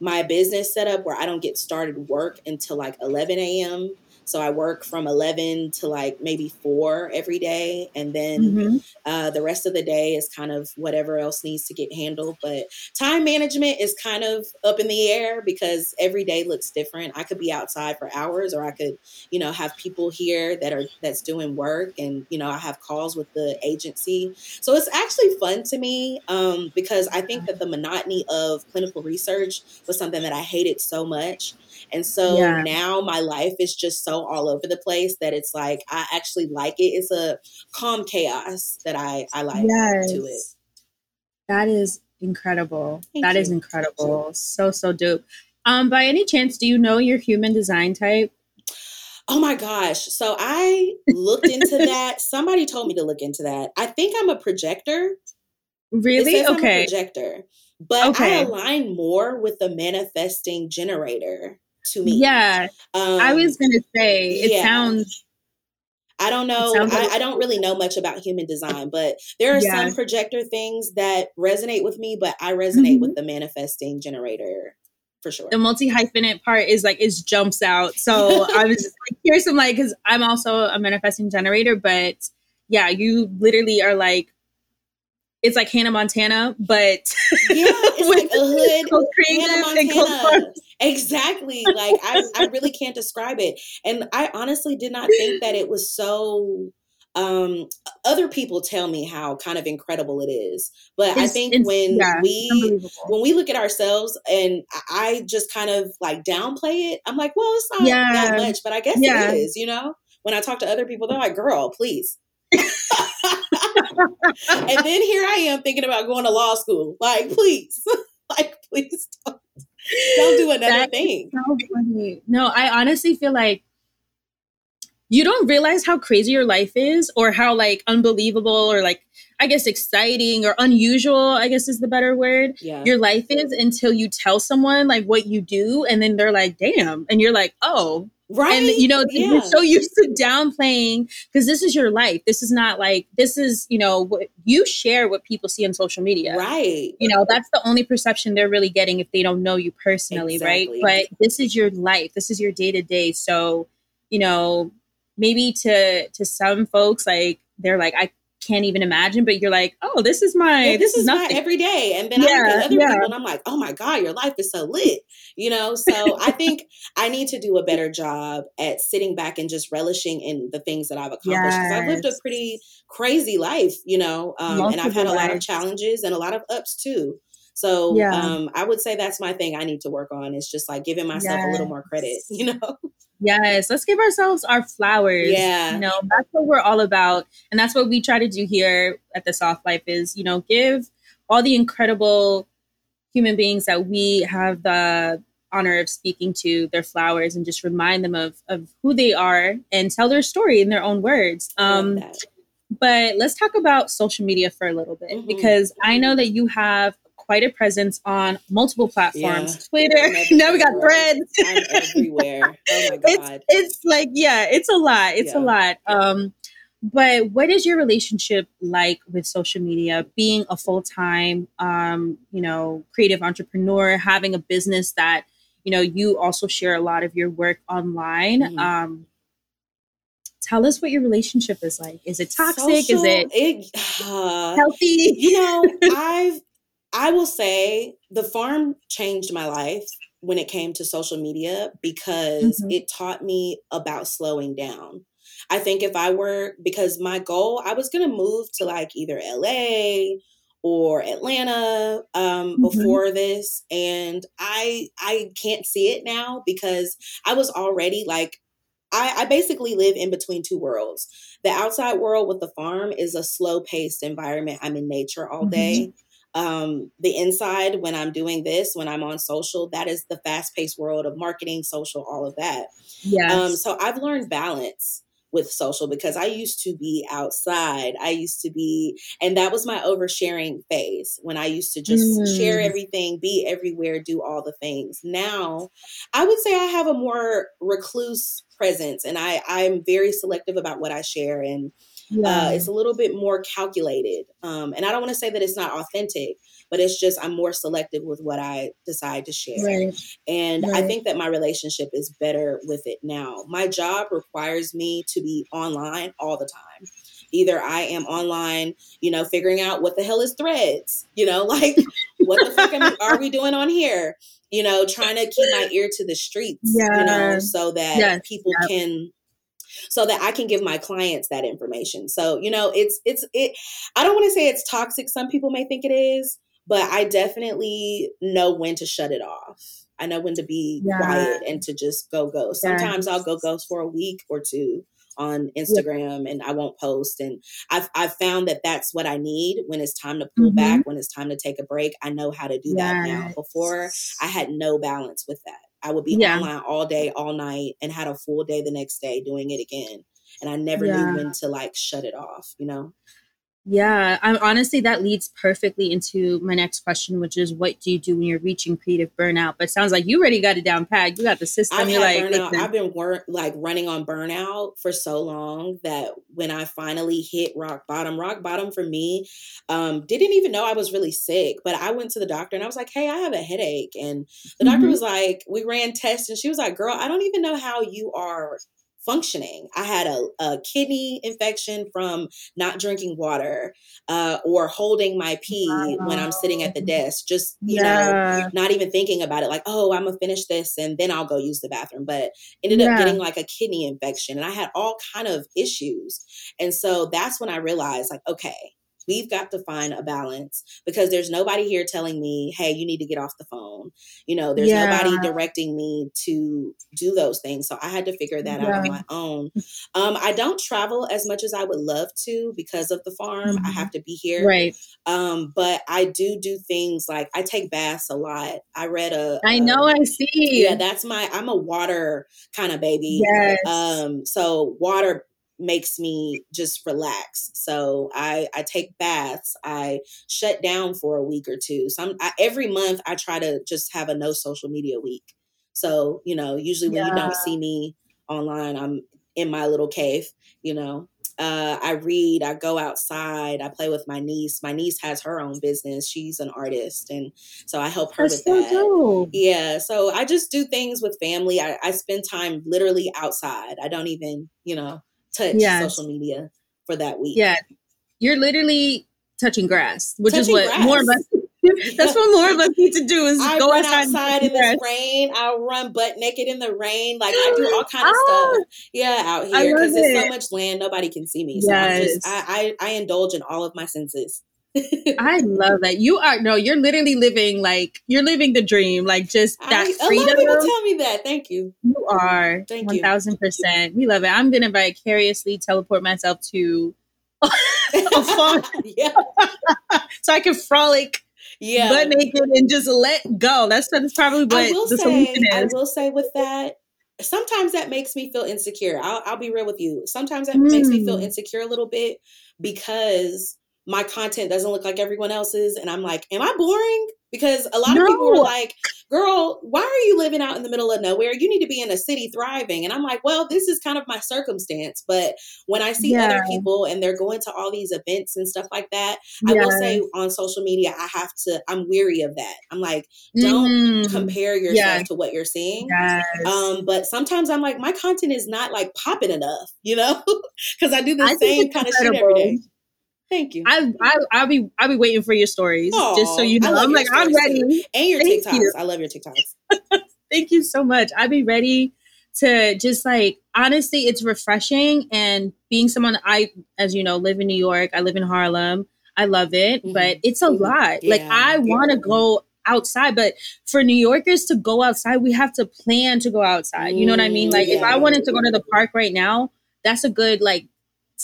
my business set up where I don't get started work until like 11 a.m. So I work from 11 to like maybe four every day. And then mm-hmm. uh, the rest of the day is kind of whatever else needs to get handled. But time management is kind of up in the air because every day looks different. I could be outside for hours or I could, you know, have people here that are, that's doing work. And, you know, I have calls with the agency. So it's actually fun to me um, because I think that the monotony of clinical research was something that I hated so much. And so yeah. now my life is just so all over the place that it's like I actually like it. It's a calm chaos that I I like yes. to it. That is incredible. Thank that you. is incredible. So so dope. Um, by any chance, do you know your human design type? Oh my gosh. So I looked into that. Somebody told me to look into that. I think I'm a projector. Really? okay. projector. But okay. I align more with the manifesting generator. To me. Yeah. Um, I was going to say, it yeah. sounds. I don't know. I, I, don't really know much about human design, but there are yeah. some projector things that resonate with me, but I resonate mm-hmm. with the manifesting generator for sure. The multi hyphenate part is like it jumps out. So I was just like, here's some like because I'm also a manifesting generator, but yeah, you literally are like it's like Hannah Montana, but yeah, it's like a hood Hannah Montana. Exactly. Like I, I really can't describe it. And I honestly did not think that it was so um other people tell me how kind of incredible it is but it's, i think when yeah, we when we look at ourselves and i just kind of like downplay it i'm like well it's not yeah. that much but i guess yeah. it is you know when i talk to other people they're like girl please and then here I am thinking about going to law school. Like, please, like, please don't, don't do another that thing. So. No, I honestly feel like you don't realize how crazy your life is or how like unbelievable or like I guess exciting or unusual, I guess is the better word. Yeah. Your life is until you tell someone like what you do and then they're like, "Damn." And you're like, "Oh, Right. And you know, yeah. you're so used to downplaying because this is your life. This is not like this is, you know, what you share what people see on social media. Right. You know, that's the only perception they're really getting if they don't know you personally, exactly. right? But this is your life. This is your day to day. So, you know, maybe to to some folks like they're like I can't even imagine, but you're like, oh, this is my yeah, this, this, is nothing. my everyday. And then yeah, I look at other yeah. people and I'm like, oh my God, your life is so lit. You know, so I think I need to do a better job at sitting back and just relishing in the things that I've accomplished. Because yes. I've lived a pretty crazy life, you know, um, and I've had a lot of challenges and a lot of ups too. So yeah. um, I would say that's my thing I need to work on. It's just like giving myself yes. a little more credit, you know. Yes, let's give ourselves our flowers. Yeah. You know, that's what we're all about. And that's what we try to do here at the Soft Life is, you know, give all the incredible human beings that we have the honor of speaking to their flowers and just remind them of, of who they are and tell their story in their own words. Um, but let's talk about social media for a little bit mm-hmm. because I know that you have quite a presence on multiple platforms. Yeah. Twitter. now we got threads. I'm everywhere. Oh my god. It's, it's like yeah, it's a lot. It's yeah. a lot. Um, but what is your relationship like with social media? Being a full time, um, you know, creative entrepreneur, having a business that you know you also share a lot of your work online. Mm-hmm. Um, tell us what your relationship is like. Is it toxic? Social, is it, it uh, healthy? You know, I've I will say the farm changed my life when it came to social media because mm-hmm. it taught me about slowing down. I think if I were, because my goal, I was going to move to like either LA or Atlanta um, mm-hmm. before this, and I I can't see it now because I was already like I, I, basically live in between two worlds. The outside world with the farm is a slow paced environment. I'm in nature all day. Mm-hmm um, the inside when I'm doing this, when I'm on social, that is the fast paced world of marketing, social, all of that. Yeah. Um, so I've learned balance with social because I used to be outside. I used to be, and that was my oversharing phase when I used to just mm. share everything, be everywhere, do all the things. Now, I would say I have a more recluse presence and I, I'm very selective about what I share and yeah. Uh, it's a little bit more calculated. Um, and I don't want to say that it's not authentic, but it's just I'm more selective with what I decide to share. Right. And right. I think that my relationship is better with it now. My job requires me to be online all the time. Either I am online, you know, figuring out what the hell is threads, you know, like what the fuck are we doing on here? You know, trying to keep my ear to the streets, yeah. you know, so that yes. people yep. can so that I can give my clients that information. So, you know, it's it's it I don't want to say it's toxic. Some people may think it is, but I definitely know when to shut it off. I know when to be yeah. quiet and to just go go. Sometimes. I'll go ghost for a week or two on Instagram and I won't post. And I've, I've found that that's what I need when it's time to pull mm-hmm. back, when it's time to take a break. I know how to do that now. Before, I had no balance with that. I would be yeah. online all day, all night, and had a full day the next day doing it again. And I never yeah. knew when to like shut it off, you know? Yeah, I'm honestly that leads perfectly into my next question, which is what do you do when you're reaching creative burnout? But sounds like you already got it down packed. You got the system. I've you're like, burnout. I've been work like running on burnout for so long that when I finally hit rock bottom, rock bottom for me, um, didn't even know I was really sick. But I went to the doctor and I was like, "Hey, I have a headache," and the doctor mm-hmm. was like, "We ran tests," and she was like, "Girl, I don't even know how you are functioning. I had a, a kidney infection from not drinking water uh, or holding my pee wow. when I'm sitting at the desk, just, you yeah. know, not even thinking about it, like, oh, I'm gonna finish this and then I'll go use the bathroom. But ended yeah. up getting like a kidney infection and I had all kind of issues. And so that's when I realized, like, okay, We've got to find a balance because there's nobody here telling me, hey, you need to get off the phone. You know, there's yeah. nobody directing me to do those things. So I had to figure that yeah. out on my own. Um, I don't travel as much as I would love to because of the farm. Mm-hmm. I have to be here. Right. Um, but I do do things like I take baths a lot. I read a. I know, I see. Yeah, that's my, I'm a water kind of baby. Yes. Um, so water makes me just relax. So I I take baths. I shut down for a week or two. So I, every month I try to just have a no social media week. So you know, usually when yeah. you don't see me online, I'm in my little cave. You know, uh, I read, I go outside, I play with my niece. My niece has her own business. She's an artist. And so I help her That's with that. Dope. Yeah. So I just do things with family. I, I spend time literally outside. I don't even, you know, touch yes. social media for that week. Yeah. You're literally touching grass, which touching is what grass. more of us that's what more of us need to do is I go run outside, outside in the rain. I'll run butt naked in the rain. Like I do all kind of oh, ah! stuff. Yeah, out here because there's so much land, nobody can see me. So yes. I'm just I, I I indulge in all of my senses. I love that. You are no, you're literally living like you're living the dream, like just that I, freedom. A lot of people tell me that. Thank you. You are. Thank one thousand percent. We love it. I'm gonna vicariously teleport myself to a farm, yeah, so I can frolic, yeah, butt naked and just let go. That's, that's probably what the say, solution is. I will say with that. Sometimes that makes me feel insecure. I'll, I'll be real with you. Sometimes that mm. makes me feel mm. insecure a little bit because my content doesn't look like everyone else's. And I'm like, am I boring? Because a lot no. of people were like, girl, why are you living out in the middle of nowhere? You need to be in a city thriving. And I'm like, well, this is kind of my circumstance. But when I see yeah. other people and they're going to all these events and stuff like that, I will say on social media, I have to, I'm weary of that. I'm like, don't mm. compare yourself yeah. to what you're seeing. Yes. Um, but sometimes I'm like, my content is not like popping enough, you know, because I do the I same kind of shit every day. Thank you. I, I I'll be I'll be waiting for your stories Aww, just so you know. I'm like I'm ready. And your Thank TikToks. You. I love your TikToks. Thank you so much. I'll be ready to just like honestly, it's refreshing and being someone I, as you know, live in New York. I live in Harlem. I love it, mm-hmm. but it's a mm-hmm. lot. Yeah, like I want to go outside but for new yorkers to go outside we have to plan to go outside you know what i mean like yeah. if i wanted to go to the park right now that's a good like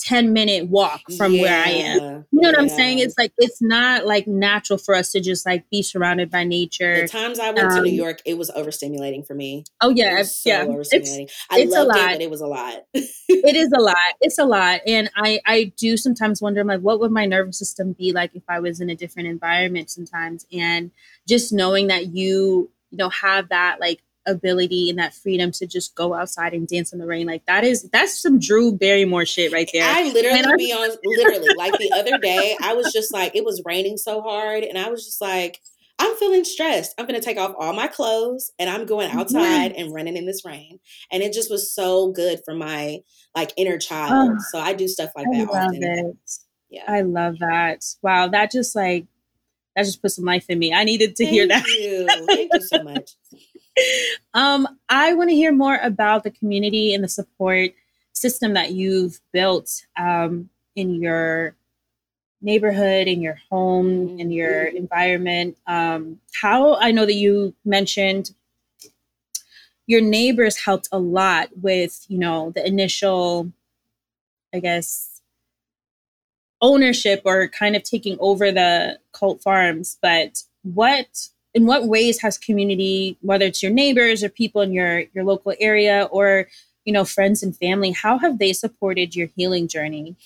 10 minute walk from yeah, where I am. You know what yeah. I'm saying? It's like it's not like natural for us to just like be surrounded by nature. The times I went um, to New um, York, it was overstimulating for me. Oh yeah, so yeah. Overstimulating. It's, I it's loved a lot. it, but it was a lot. it is a lot. It's a lot. And I I do sometimes wonder like what would my nervous system be like if I was in a different environment sometimes and just knowing that you you know have that like ability and that freedom to just go outside and dance in the rain. Like that is that's some Drew Barrymore shit right there. I literally be on literally like the other day, I was just like, it was raining so hard, and I was just like, I'm feeling stressed. I'm gonna take off all my clothes and I'm going outside and running in this rain. And it just was so good for my like inner child. Oh, so I do stuff like I that often. It. Yeah. I love that. Wow, that just like that just put some life in me. I needed to Thank hear that. You. Thank you so much. um, I want to hear more about the community and the support system that you've built um, in your neighborhood, in your home, in your mm-hmm. environment. Um, how I know that you mentioned your neighbors helped a lot with, you know, the initial, I guess, ownership or kind of taking over the cult farms. But what in what ways has community, whether it's your neighbors or people in your your local area or you know friends and family, how have they supported your healing journey?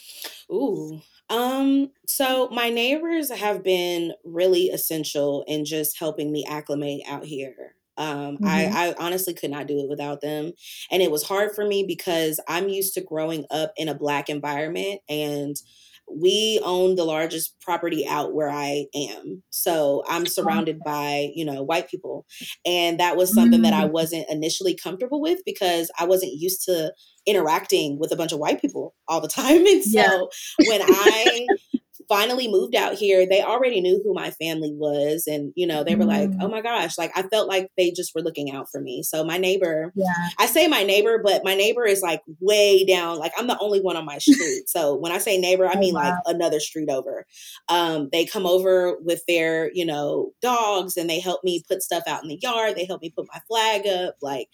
Ooh, Um, so my neighbors have been really essential in just helping me acclimate out here. Um, mm-hmm. I, I honestly could not do it without them. And it was hard for me because I'm used to growing up in a black environment and we own the largest property out where I am. So I'm surrounded by, you know, white people. And that was something that I mm. wasn't initially comfortable with because I wasn't used to interacting with a bunch of white people all the time. And so yeah. when I finally moved out here, they already knew who my family was. And, you know, they were mm. like, oh my gosh, like I felt like they just were looking out for me. So my neighbor, yeah. I say my neighbor, but my neighbor is like way down. Like I'm the only one on my street. so when I say neighbor, I oh, mean wow. like another street over. Um, they come over with their, you know, dogs and they help me put stuff out in the yard. They help me put my flag up. Like,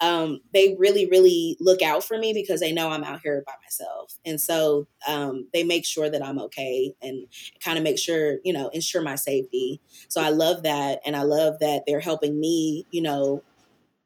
um, they really, really look out for me because they know I'm out here by myself. And so um, they make sure that I'm okay and kind of make sure, you know, ensure my safety. So I love that. And I love that they're helping me, you know,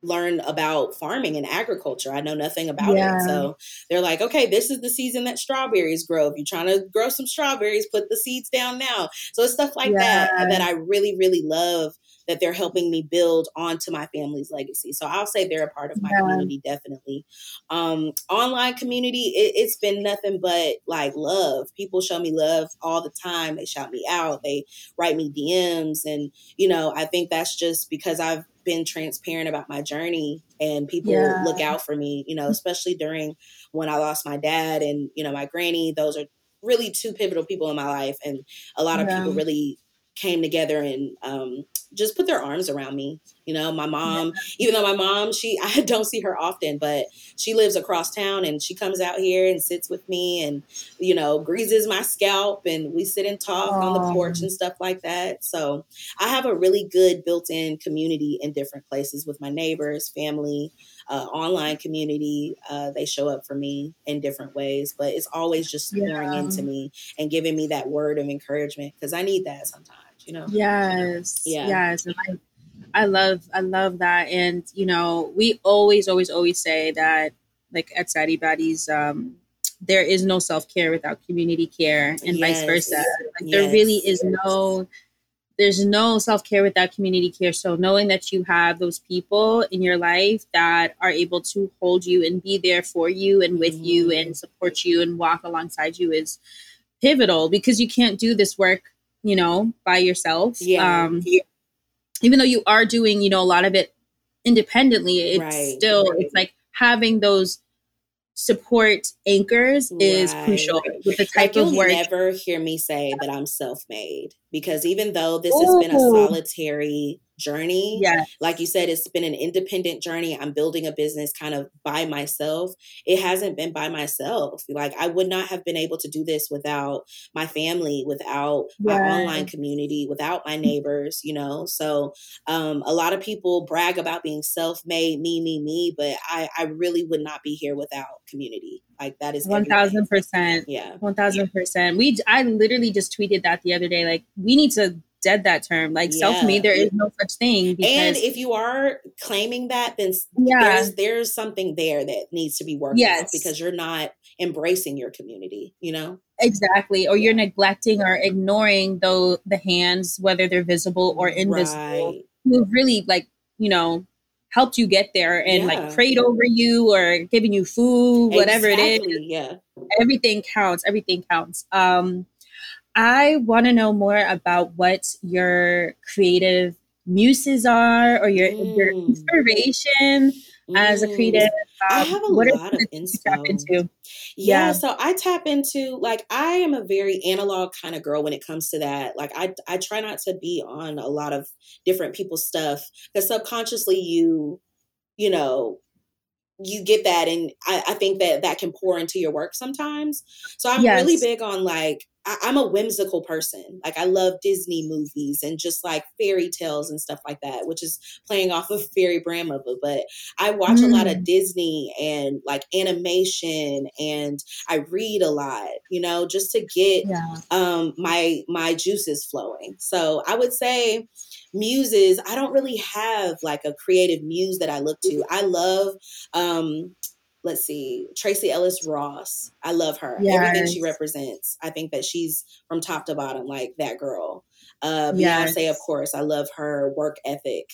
learn about farming and agriculture. I know nothing about yeah. it. So they're like, okay, this is the season that strawberries grow. If you're trying to grow some strawberries, put the seeds down now. So it's stuff like yeah. that that I really, really love that they're helping me build onto my family's legacy. So I'll say they're a part of my yeah. community, definitely. Um, online community, it, has been nothing but like love. People show me love all the time. They shout me out. They write me DMs, and you know, I think that's just because I've been transparent about my journey and people yeah. look out for me you know especially during when i lost my dad and you know my granny those are really two pivotal people in my life and a lot of yeah. people really came together and um, just put their arms around me. You know, my mom, even though my mom, she I don't see her often, but she lives across town and she comes out here and sits with me and you know greases my scalp and we sit and talk Aww. on the porch and stuff like that. So I have a really good built-in community in different places with my neighbors, family, uh, online community. Uh, they show up for me in different ways, but it's always just pouring yeah. into me and giving me that word of encouragement because I need that sometimes you know yes yeah yes and I, I love i love that and you know we always always always say that like at Saddie Baddies, um there is no self-care without community care and yes. vice versa like yes. there really is no there's no self-care without community care so knowing that you have those people in your life that are able to hold you and be there for you and with mm-hmm. you and support you and walk alongside you is pivotal because you can't do this work you know, by yourself. Yeah. Um, even though you are doing, you know, a lot of it independently, it's right. still, right. it's like having those support anchors is right. crucial with the type like of work. You'll never hear me say that I'm self-made because even though this Ooh. has been a solitary journey. Yeah. Like you said, it's been an independent journey. I'm building a business kind of by myself. It hasn't been by myself. Like I would not have been able to do this without my family, without yeah. my online community, without my neighbors, you know? So um, a lot of people brag about being self-made, me, me, me, but I, I really would not be here without community. Like that is one thousand percent. Yeah, one thousand percent. We I literally just tweeted that the other day. Like we need to dead that term. Like yeah. self-made, there is no such thing. Because, and if you are claiming that, then yeah. there's there's something there that needs to be worked yes. because you're not embracing your community, you know? Exactly. Or you're neglecting or ignoring though the hands, whether they're visible or invisible, right. who really like, you know, helped you get there and yeah. like prayed over you or giving you food, whatever exactly. it is. Yeah. Everything counts. Everything counts. Um I want to know more about what your creative muses are or your, mm. your inspiration mm. as a creative. Um, I have a lot of inspo. into? Yeah, yeah, so I tap into like I am a very analog kind of girl when it comes to that. Like I I try not to be on a lot of different people's stuff because subconsciously you you know you get that and I, I, think that that can pour into your work sometimes so i'm yes. really big on like I, i'm a whimsical person like i love disney movies and just like fairy tales and stuff like that which is playing off of fairy grandmother but i watch mm. a lot of mm. disney and like animation and i read a lot you know just to get yeah. um my my juices flowing so i would say muses, I don't really have like a creative muse that I look to. I love um let's see, Tracee Ellis Ross. I love her. Yes. Everything she represents. I think that she's from top to bottom, like that girl. Uh, yes. Beyonce, of course. I love her work ethic.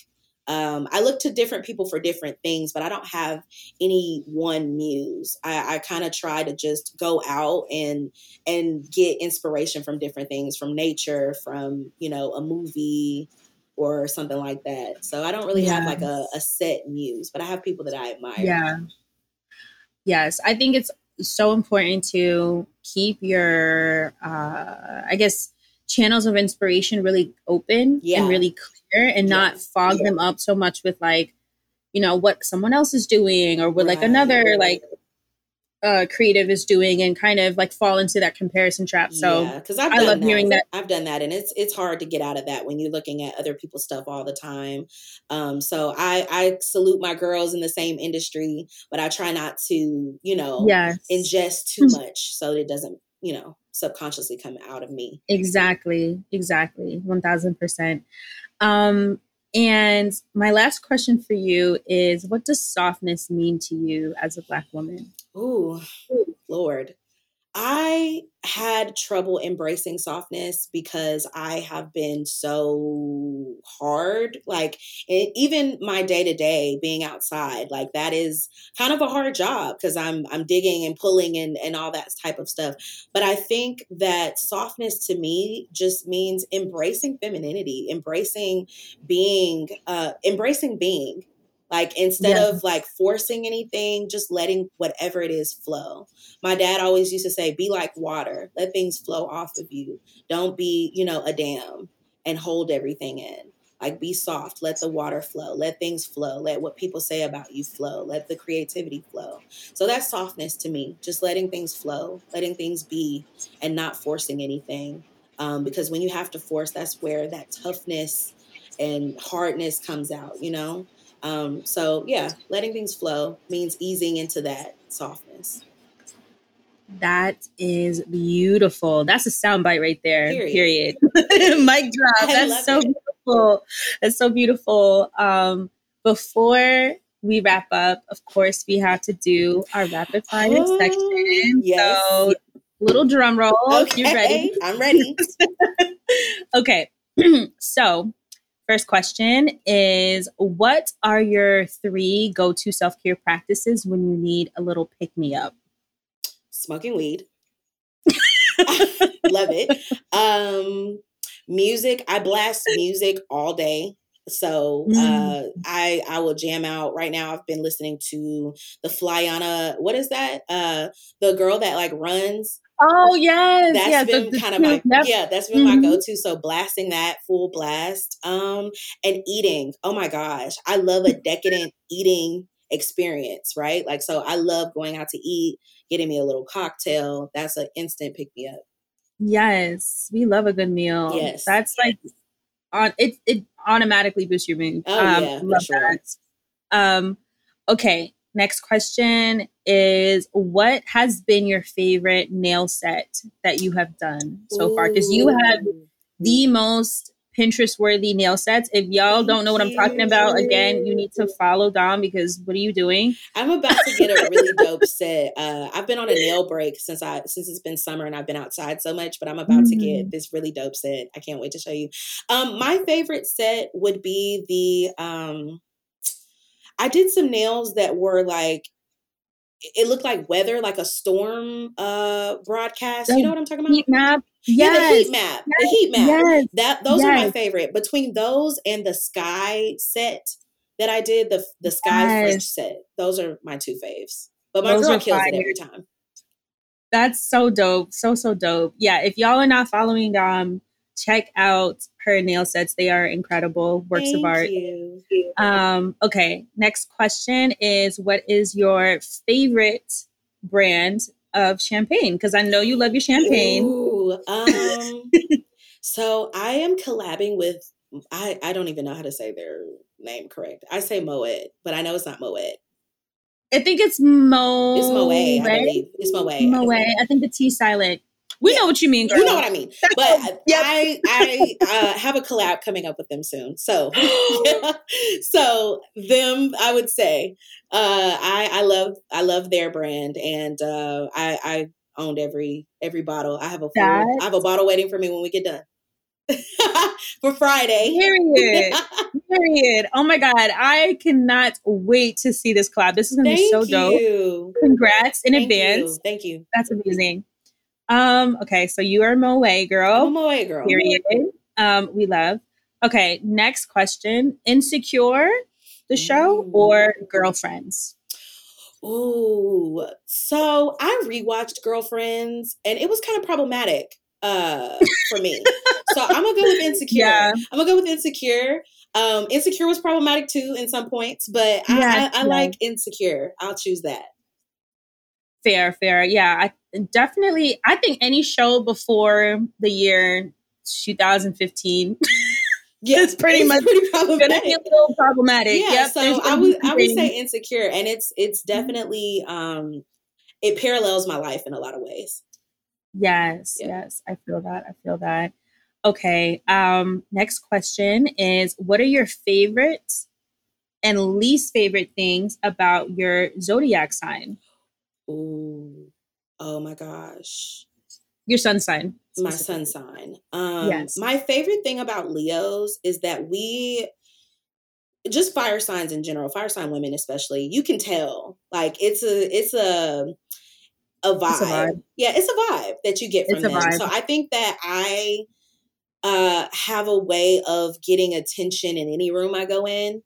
Um, I look to different people for different things, but I don't have any one muse. I, I kind of try to just go out and and get inspiration from different things, from nature, from you know a movie, or something like that. So I don't really yes. have like a, a set muse, but I have people that I admire. Yeah. Yes. I think it's so important to keep your, uh, I guess, channels of inspiration really open yeah. and really clear and not fog yeah. them up so much with like, you know, what someone else is doing or with right. like another like uh, creative is doing and kind of like fall into that comparison trap. So because yeah, I love that. hearing that. I've done that, and it's it's hard to get out of that when you're looking at other people's stuff all the time. Um, so I I salute my girls in the same industry, but I try not to you know yes. ingest too much so that it doesn't you know subconsciously come out of me. Exactly, exactly, one thousand percent. Um, and my last question for you is what does softness mean to you as a Black woman? Ooh, Lord. I had trouble embracing softness because I have been so hard. Like, it, even my day to day being outside, like that is kind of a hard job because I'm I'm digging and pulling and and all that type of stuff. But I think that softness to me just means embracing femininity, embracing being, uh, embracing being like instead yeah. of like forcing anything, just letting whatever it is flow. My dad always used to say, be like water, let things flow off of you. Don't be, you know, a dam and hold everything in. Like be soft, let the water flow, let things flow, let what people say about you flow, let the creativity flow. So that's softness to me, just letting things flow, letting things be, and not forcing anything. Um, because when you have to force, that's where that toughness and hardness comes out, you know? Um, so yeah, letting things flow means easing into that softness. That is beautiful. That's a soundbite right there. Period. period. Mic drop. I That's so it. beautiful. That's so beautiful. Um, before we wrap up, of course, we have to do our rapid fire oh, section. Yes. So, little drum roll. Okay. You ready? I'm ready. okay. so, First question is What are your three go to self care practices when you need a little pick me up? Smoking weed. Love it. Um, music. I blast music all day. So uh, mm. I I will jam out right now. I've been listening to the Flyana. What is that? Uh, the girl that like runs. Oh yes, that's yeah, been kind of my yeah, that's been mm-hmm. my go-to. So blasting that full blast, um, and eating. Oh my gosh, I love a decadent eating experience, right? Like so, I love going out to eat, getting me a little cocktail. That's an instant pick me up. Yes, we love a good meal. Yes, that's like on it. It automatically boosts your mood. Oh um, yeah, love sure. that. Um, okay, Next question is What has been your favorite nail set that you have done so far? Because you have the most Pinterest worthy nail sets. If y'all don't know what I'm talking about, again, you need to follow Dom because what are you doing? I'm about to get a really dope set. Uh, I've been on a nail break since I since it's been summer and I've been outside so much, but I'm about mm. to get mm. this really dope set. I can't wait to show you. Um, my favorite set would be the um I did some nails that were like it looked like weather, like a storm uh broadcast. The you know what I'm talking about? Heat map. Yes. Yeah, the heat map. Yes. The heat map. Yes. That those yes. are my favorite. Between those and the sky set that I did, the the sky French set, those are my two faves. But my those girl kills fire. it every time. That's so dope. So so dope. Yeah. If y'all are not following um check out her nail sets. They are incredible works Thank of art. You. Um, okay, next question is what is your favorite brand of champagne? Because I know you love your champagne. Ooh, um, so I am collabing with I, I don't even know how to say their name correct. I say Moet, but I know it's not Moet. I think it's Mo. It's Moet, I believe. It's Moet. Moet. I think the T silent We yeah. know what you mean, girl. You know what I mean. But yep. I I uh, have a collab coming up with them soon. So yeah. so them I would say uh, I I love I love their brand and uh, I I owned every every bottle. I have a full, I have a bottle waiting for me when we get done. for Friday. Period. Period. Oh my God. I cannot wait to see this collab. This is going to be so you. dope. Congrats in Thank advance. You. Thank you. That's amazing. Um, okay, so you are Moe girl. I'm Moe girl. Period. Um, we love. Okay, next question. Insecure, the show, Ooh. or girlfriends? Ooh. So I rewatched Girlfriends and it was kind of problematic uh for me. so I'm gonna go with Insecure. Yeah. I'm gonna go with Insecure. Um, Insecure was problematic too in some points, but I, I, I like Insecure. I'll choose that. Fair, fair. Yeah, I definitely. I think any show before the year 2015. Yeah, it's pretty it's much pretty problematic. Gonna be a little problematic. Yeah, yep, so I would I would say insecure, and it's it's definitely um it parallels my life in a lot of ways. Yes, yeah. yes, I feel that. I feel that. Okay. Um, next question is what are your favorite and least favorite things about your zodiac sign? Ooh. Oh my gosh. Your sun sign. My sun sign. Um yes. my favorite thing about Leos is that we just fire signs in general, fire sign women especially, you can tell. Like it's a it's a a vibe. a vibe. Yeah, it's a vibe that you get from them. Vibe. So I think that I uh, have a way of getting attention in any room I go in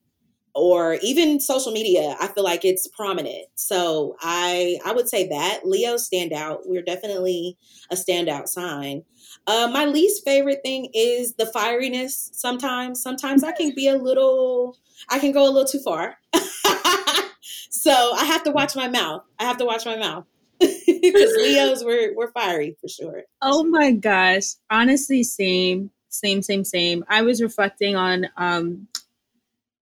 or even social media i feel like it's prominent. So i i would say that leo stand out. We're definitely a standout sign. Uh, my least favorite thing is the fieriness sometimes. Sometimes i can be a little i can go a little too far. So i have to watch my mouth. I have to watch my mouth. Because Leos were we're fiery for sure. Oh my gosh. Honestly, same, same, same, same. I was reflecting on um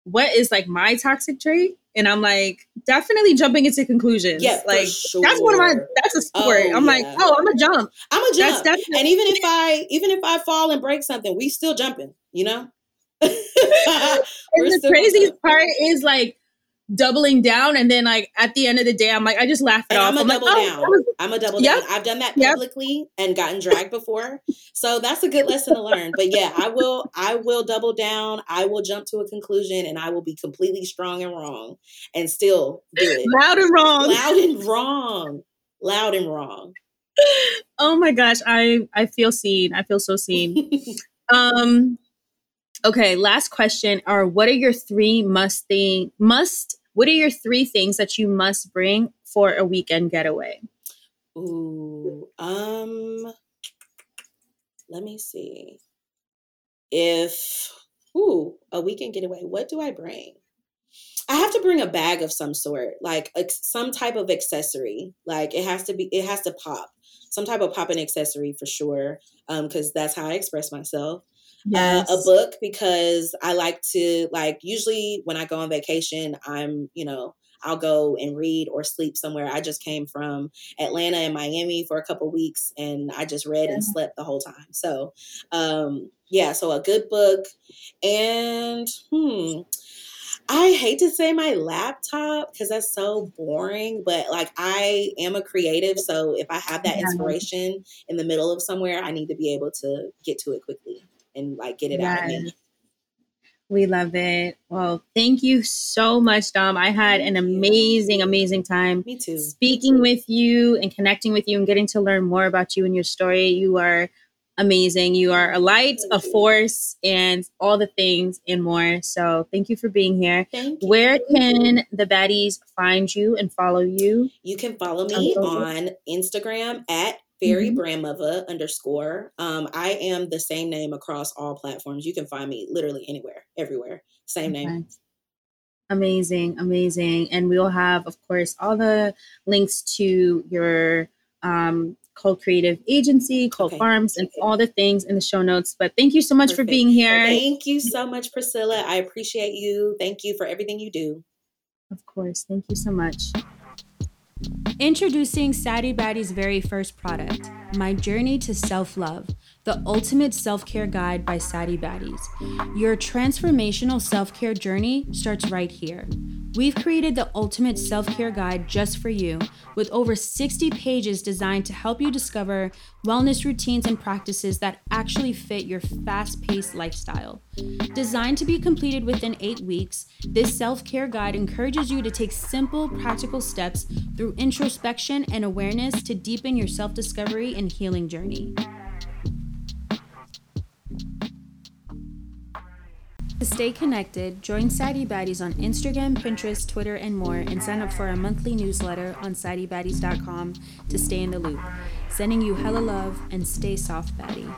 what is like my toxic trait. And I'm like, definitely jumping into conclusions. Yeah, like sure. that's one of my that's a sport. Oh, I'm yeah. like, oh, I'm a jump. I'm a jump. Definitely- and even if I even if I fall and break something, we still jumping, you know? and the craziest part is like doubling down and then like at the end of the day i'm like i just laugh it and off. I'm a I'm double like, down. oh, i'm a double yep. down i've done that publicly yep. and gotten dragged before. So that's a good lesson to learn. But yeah i will i will double down. I will jump to a conclusion and i will be completely strong and wrong and still do it. Loud and wrong. Loud and wrong. Loud and wrong. Oh my gosh. I i feel seen. I feel so seen. Um Okay, last question are what are your three must thing must what are your three things that you must bring for a weekend getaway? Ooh, um let me see. If ooh, a weekend getaway, what do I bring? I have to bring a bag of some sort, like some type of accessory. Like it has to be, it has to pop. Some type of popping accessory for sure, because um, that's how I express myself yes. uh, a book because I like to like usually when I go on vacation, I'm you know I'll go and read or sleep somewhere. I just came from Atlanta and Miami for a couple weeks and I just read yeah. and slept the whole time. So, um, yeah, so a good book and hmm, I hate to say my laptop because that's so boring, but like I am a creative. So if I have that yeah. inspiration in the middle of somewhere, I need to be able to get to it quickly and like get it yes. out of me. We love it. Well, thank you so much, Dom. I had an amazing, amazing time. Me too. Speaking with you and connecting with you and getting to learn more about you and your story. You are amazing. You are a light, a force, and all the things and more. So thank you for being here. Thank you. Where can the baddies find you and follow you? You can follow me on Instagram at Fairy mm-hmm. BrandMuva underscore. Um, I am the same name across all platforms. You can find me literally anywhere, everywhere. Same okay. name. Amazing, amazing. And we'll have, of course, all the links to your um, Cult Creative Agency, Cult okay. Farms, and all the things in the show notes. But thank you so much Perfect. for being here. Thank you so much, Priscilla. I appreciate you. Thank you for everything you do. Of course. Thank you so much. Introducing Saddie Baddie's very first product, My Journey to Self Love, the ultimate self care guide by Saddie Baddies. Your transformational self care journey starts right here. We've created the ultimate self care guide just for you, with over 60 pages designed to help you discover wellness routines and practices that actually fit your fast paced lifestyle. Designed to be completed within eight weeks, this self care guide encourages you to take simple, practical steps through introspection and awareness to deepen your self discovery and healing journey. To stay connected, join Saddie Baddies on Instagram, Pinterest, Twitter, and more, and sign up for our monthly newsletter on SaddieBaddies.com to stay in the loop. Sending you hella love and stay soft, Baddie.